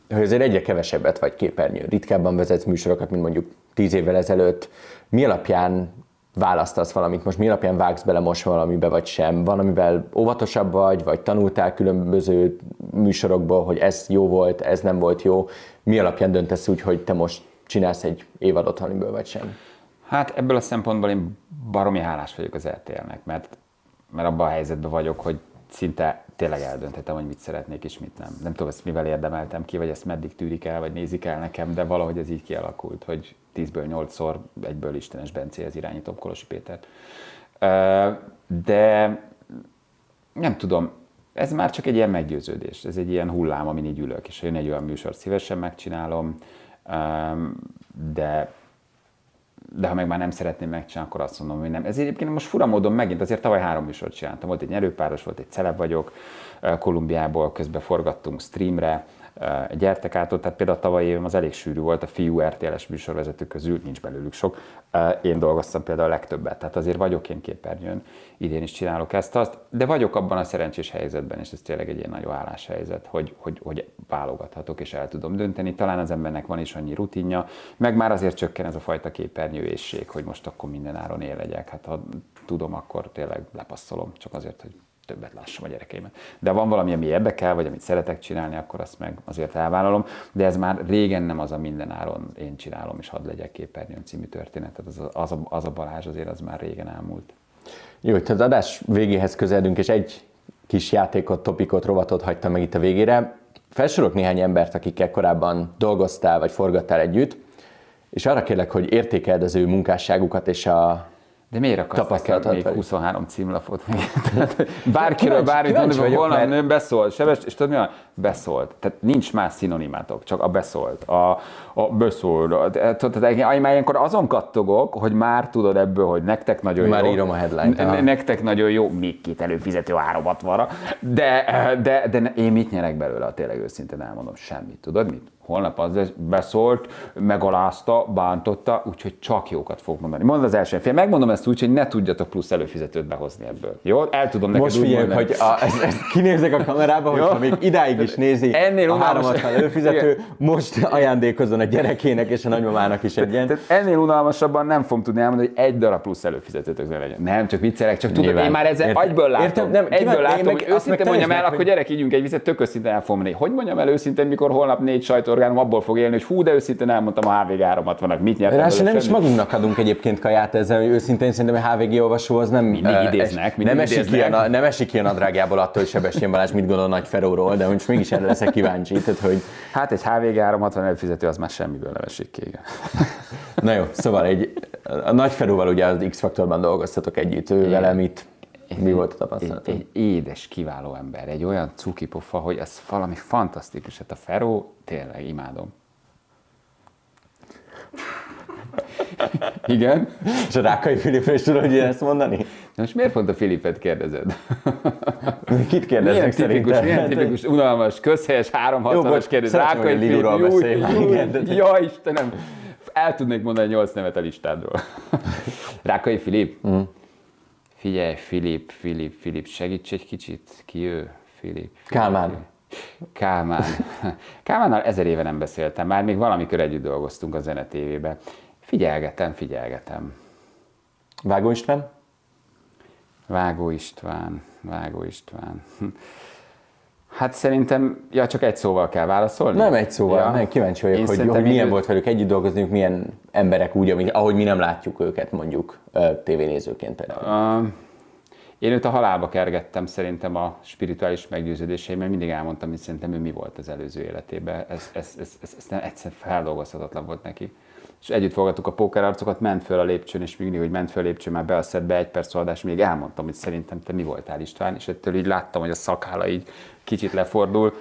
hogy azért egyre kevesebbet vagy képernyő. Ritkábban vezetsz műsorokat, mint mondjuk tíz évvel ezelőtt. Mi alapján választasz valamit? Most mi alapján vágsz bele most valamibe, vagy sem? Van, amivel óvatosabb vagy, vagy tanultál különböző műsorokból, hogy ez jó volt, ez nem volt jó. Mi alapján döntesz úgy, hogy te most csinálsz egy évadot valamiből, vagy sem? Hát ebből a szempontból én baromi hálás vagyok az RTL-nek, mert, mert abban a helyzetben vagyok, hogy szinte tényleg eldönthetem, hogy mit szeretnék és mit nem. Nem tudom, ezt mivel érdemeltem ki, vagy ezt meddig tűrik el, vagy nézik el nekem, de valahogy ez így kialakult, hogy 10-ből 8-szor egyből Istenes Bencéhez irányítom Kolosi Pétert. De nem tudom, ez már csak egy ilyen meggyőződés, ez egy ilyen hullám, amin így ülök, és ha jön egy olyan műsor, szívesen megcsinálom, de de ha meg már nem szeretném megcsinálni, akkor azt mondom, hogy nem. Ez egyébként most fura módon megint, azért tavaly három műsort csináltam. Volt egy nyerőpáros, volt egy celeb vagyok, Kolumbiából közben forgattunk streamre, gyertek át, ott, tehát például tavaly évem az elég sűrű volt, a fiú RTL-es műsorvezetők közül, nincs belőlük sok, eh, én dolgoztam például a legtöbbet, tehát azért vagyok én képernyőn, idén is csinálok ezt, azt, de vagyok abban a szerencsés helyzetben, és ez tényleg egy ilyen nagyon állás helyzet, hogy, hogy, hogy válogathatok és el tudom dönteni. Talán az embernek van is annyi rutinja, meg már azért csökken ez a fajta képernyőészség, hogy most akkor minden áron él legyek. Hát ha tudom, akkor tényleg lepasszolom, csak azért, hogy többet lássam a gyerekeimet. De van valami, ami érdekel, vagy amit szeretek csinálni, akkor azt meg azért elvállalom. De ez már régen nem az a minden áron én csinálom, és hadd legyek képernyőn című történet. Tehát az az a, az a Balázs azért az már régen elmúlt. Jó, itt az adás végéhez közeledünk, és egy kis játékot, topikot, rovatot hagytam meg itt a végére. Felsorolok néhány embert, akikkel korábban dolgoztál, vagy forgattál együtt, és arra kérlek, hogy értékeld az ő munkásságukat és a De miért akarsz nekem még velük. 23 címlapot? [LAUGHS] Bárkiről bármit mondani, holnap mert- nő beszólt, sebes, és tudod mi van? Beszólt. Tehát nincs más szinonimátok, csak a beszólt. A, a beszólt. Tehát én már ilyenkor azon kattogok, hogy már tudod ebből, hogy nektek nagyon Már jó. írom a headline-t. Nektek nagyon jó, még két előfizető 360-ra. De, de, de én mit nyerek belőle, ha tényleg őszintén elmondom? Semmit. Tudod mit? Holnap az beszólt, megalázta, bántotta, úgyhogy csak jókat fog mondani. Mondd az első fél. Megmondom ezt úgy, hogy ne tudjatok plusz előfizetőt behozni ebből. Jó? El tudom neked Most figyeljük, mondani. hogy a, ezt, ezt kinézek a kamerába, [LAUGHS] hogyha még idáig is nézi Ennél a unalmas- 360 előfizető, most ajándékozzon a gyerekének és a nagymamának is egy ilyen. Tehát ennél unalmasabban nem fogom tudni elmondani, hogy egy darab plusz előfizetőtök ne legyen. Nem, csak viccelek, csak tudod, én már ezzel Értem. agyből látom. Értem, nem, egyből látom, meg hogy őszintén mondjam el, akkor gyerek, ígyünk egy vizet, tök őszintén el fogom. Hogy mondjam el őszintén, mikor holnap négy sajtóorgánum abból fog élni, hogy hú, de őszintén elmondtam a HVG 360-nak, mit nyertem belőle, nem is magunknak adunk egyébként kaját ezzel, hogy őszintén szerintem a HVG olvasó az nem... Mindig eh, idéznek, mindig nem, esik a, idéznek. na- nem esik ki a nadrágjából attól, hogy Sebestyén Balázs mit gondol Nagy Feróról, de most mégis erre leszek kíváncsi, tehát hogy Hát egy HVG 360 előfizető az már semmiből nem esik ki. igen. Na jó, szóval egy, a Nagy Feróval ugye az X-faktorban dolgoztatok együtt, ő vele mit, mi volt a Egy, tapasztalat? egy édes, kiváló ember, egy olyan cukipofa, hogy ez valami fantasztikus. Hát a Feró, tényleg imádom. Igen? És a Rákai Filipről is tudod ezt mondani? De most miért pont a Filipet kérdezed? Kit kérdeznek Milyen tipikus, szerinted? milyen tipikus, unalmas, közhelyes, Jó, 360-as bocs, kérdés. a Filip, júj, júj, igen, de- Ja, Istenem! El tudnék mondani nyolc nevet a listádról. Rákai Filip? Mm. Figyelj, Filip, Filip, Filip, segíts egy kicsit. Ki ő? Filip. Kálmán. Kálmán. [LAUGHS] Kálmánnal ezer éve nem beszéltem, már még valamikor együtt dolgoztunk a Zene TV-be. Figyelgetem, figyelgetem. Vágó István? Vágó István, Vágó István. [LAUGHS] Hát szerintem, ja, csak egy szóval kell válaszolni. Nem egy szóval, ja. nem, kíváncsi vagyok, Én hogy, hogy milyen én- volt velük együtt dolgozni, milyen emberek úgy, amik, ahogy mi nem látjuk őket mondjuk tévénézőként például. Uh, én őt a halálba kergettem szerintem a spirituális meggyőződéseimben, mindig elmondtam, hogy szerintem ő mi volt az előző életében. Ez, ez, ez, ez, ez nem egyszer feldolgozhatatlan volt neki. És együtt fogadtuk a pókerarcokat, ment föl a lépcsőn, és mindig, hogy ment föl a lépcsőn, már be a szedbe egy perc oldás, még elmondtam, hogy szerintem te mi voltál István, és ettől így láttam, hogy a szakála így kicsit lefordul.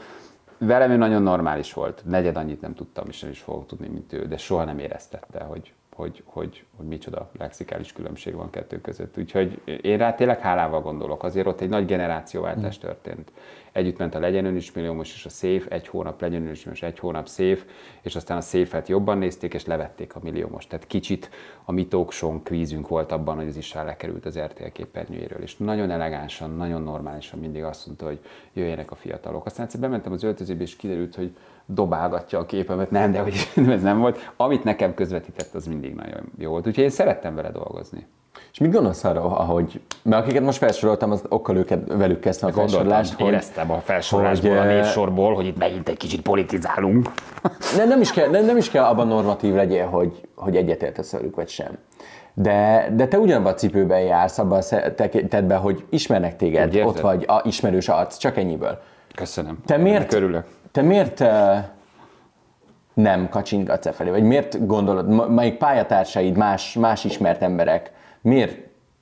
Velem ő nagyon normális volt. Negyed annyit nem tudtam, és nem is fogok tudni, mint ő, de soha nem éreztette, hogy, hogy, hogy, hogy micsoda lexikális különbség van kettő között. Úgyhogy én rá tényleg hálával gondolok. Azért ott egy nagy generációváltás történt. Együtt ment a Legyen Ön is milliómos és a széf, egy hónap Legyen Ön is milliómos, egy hónap széf, és aztán a széfet jobban nézték, és levették a milliómos. Tehát kicsit a mi talkshow kvízünk volt abban, hogy az is lekerült az RTL képernyőjéről, és nagyon elegánsan, nagyon normálisan mindig azt mondta, hogy jöjjenek a fiatalok. Aztán egyszer bementem az öltözőbe, és kiderült, hogy dobálgatja a képemet, nem, de hogy [LAUGHS] ez nem volt. Amit nekem közvetített, az mindig nagyon jó volt. Úgyhogy én szerettem vele dolgozni. És mit gondolsz arról, ahogy, mert akiket most felsoroltam, az okkal őket, velük kezdtem a felsorolást, hogy, éreztem a felsorolásból, hogy, a névsorból, hogy itt megint egy kicsit politizálunk. ne, nem, is kell, nem, nem is kell abban normatív legyél, hogy, hogy egyetértesz velük, vagy sem. De, de te ugyanabban a cipőben jársz, abban a tekintetben, hogy ismernek téged, ott vagy, a ismerős arc, csak ennyiből. Köszönöm. Te miért, Körülök. Te miért nem kacsingatsz e felé? Vagy miért gondolod, melyik pályatársaid, más, más ismert emberek, miért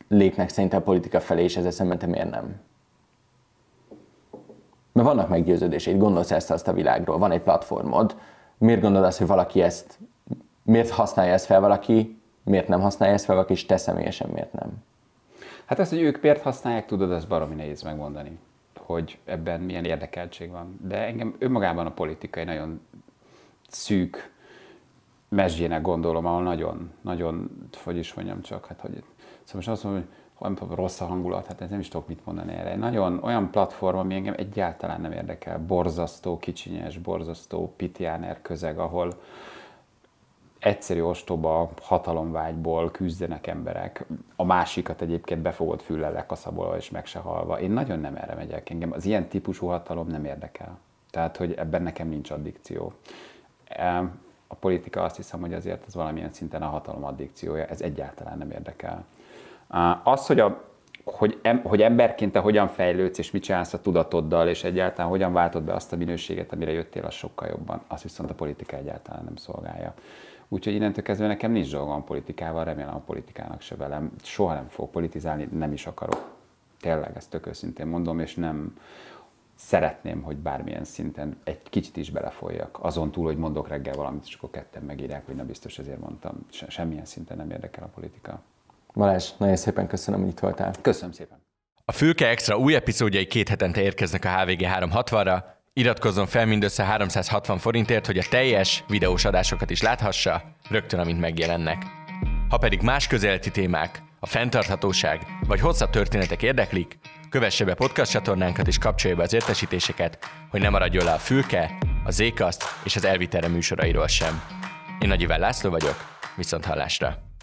lépnek szerintem a politika felé, és ezzel szemben te miért nem? Mert vannak meggyőződéseid, gondolsz ezt azt a világról, van egy platformod, miért gondolod azt, hogy valaki ezt, miért használja ezt fel valaki, miért nem használja ezt fel valaki, és te személyesen miért nem? Hát azt, hogy ők miért használják, tudod, ez baromi nehéz megmondani, hogy ebben milyen érdekeltség van. De engem önmagában a politika egy nagyon szűk mesdjének gondolom, ahol nagyon, nagyon, hogy is mondjam csak, hát hogy, szóval most azt mondom, hogy hogy rossz a hangulat, hát nem is tudok mit mondani erre. Nagyon olyan platform, ami engem egyáltalán nem érdekel. Borzasztó, kicsinyes, borzasztó pitjáner közeg, ahol egyszerű ostoba hatalomvágyból küzdenek emberek, a másikat egyébként befogott füllel lekaszabolva és meg se halva. Én nagyon nem erre megyek, engem az ilyen típusú hatalom nem érdekel. Tehát, hogy ebben nekem nincs addikció. Em, A politika azt hiszem, hogy azért ez valamilyen szinten a hatalom addikciója, ez egyáltalán nem érdekel. Á, Az, hogy, a, hogy, em, hogy emberként te hogyan fejlődsz, és mit csinálsz a tudatoddal, és egyáltalán hogyan váltod be azt a minőséget, amire jöttél, az sokkal jobban. Azt viszont a politika egyáltalán nem szolgálja. Úgyhogy innentől kezdve nekem nincs dolgom a politikával, remélem a politikának se velem. Soha nem fog politizálni, nem is akarok. Tényleg, ezt tök őszintén mondom, és nem szeretném, hogy bármilyen szinten egy kicsit is belefolyjak. Azon túl, hogy mondok reggel valamit, és akkor ketten megírják, hogy na biztos ezért mondtam. Se, semmilyen szinten nem érdekel a politika. Balázs, nagyon szépen köszönöm, hogy itt voltál. Köszönöm szépen! A Fülke Extra új epizódjai két hetente érkeznek a HVG 360-ra. Iratkozzon fel mindössze 360 forintért, hogy a teljes videós adásokat is láthassa, rögtön amint megjelennek. Ha pedig más közeleti témák, a fenntarthatóság vagy hosszabb történetek érdeklik, kövesse be podcast csatornánkat és kapcsolja be az értesítéseket, hogy ne maradjon le a Fülke, a Zékaszt és az Elviterre műsorairól sem. Én Nagy Iván László vagyok, viszont hallásra!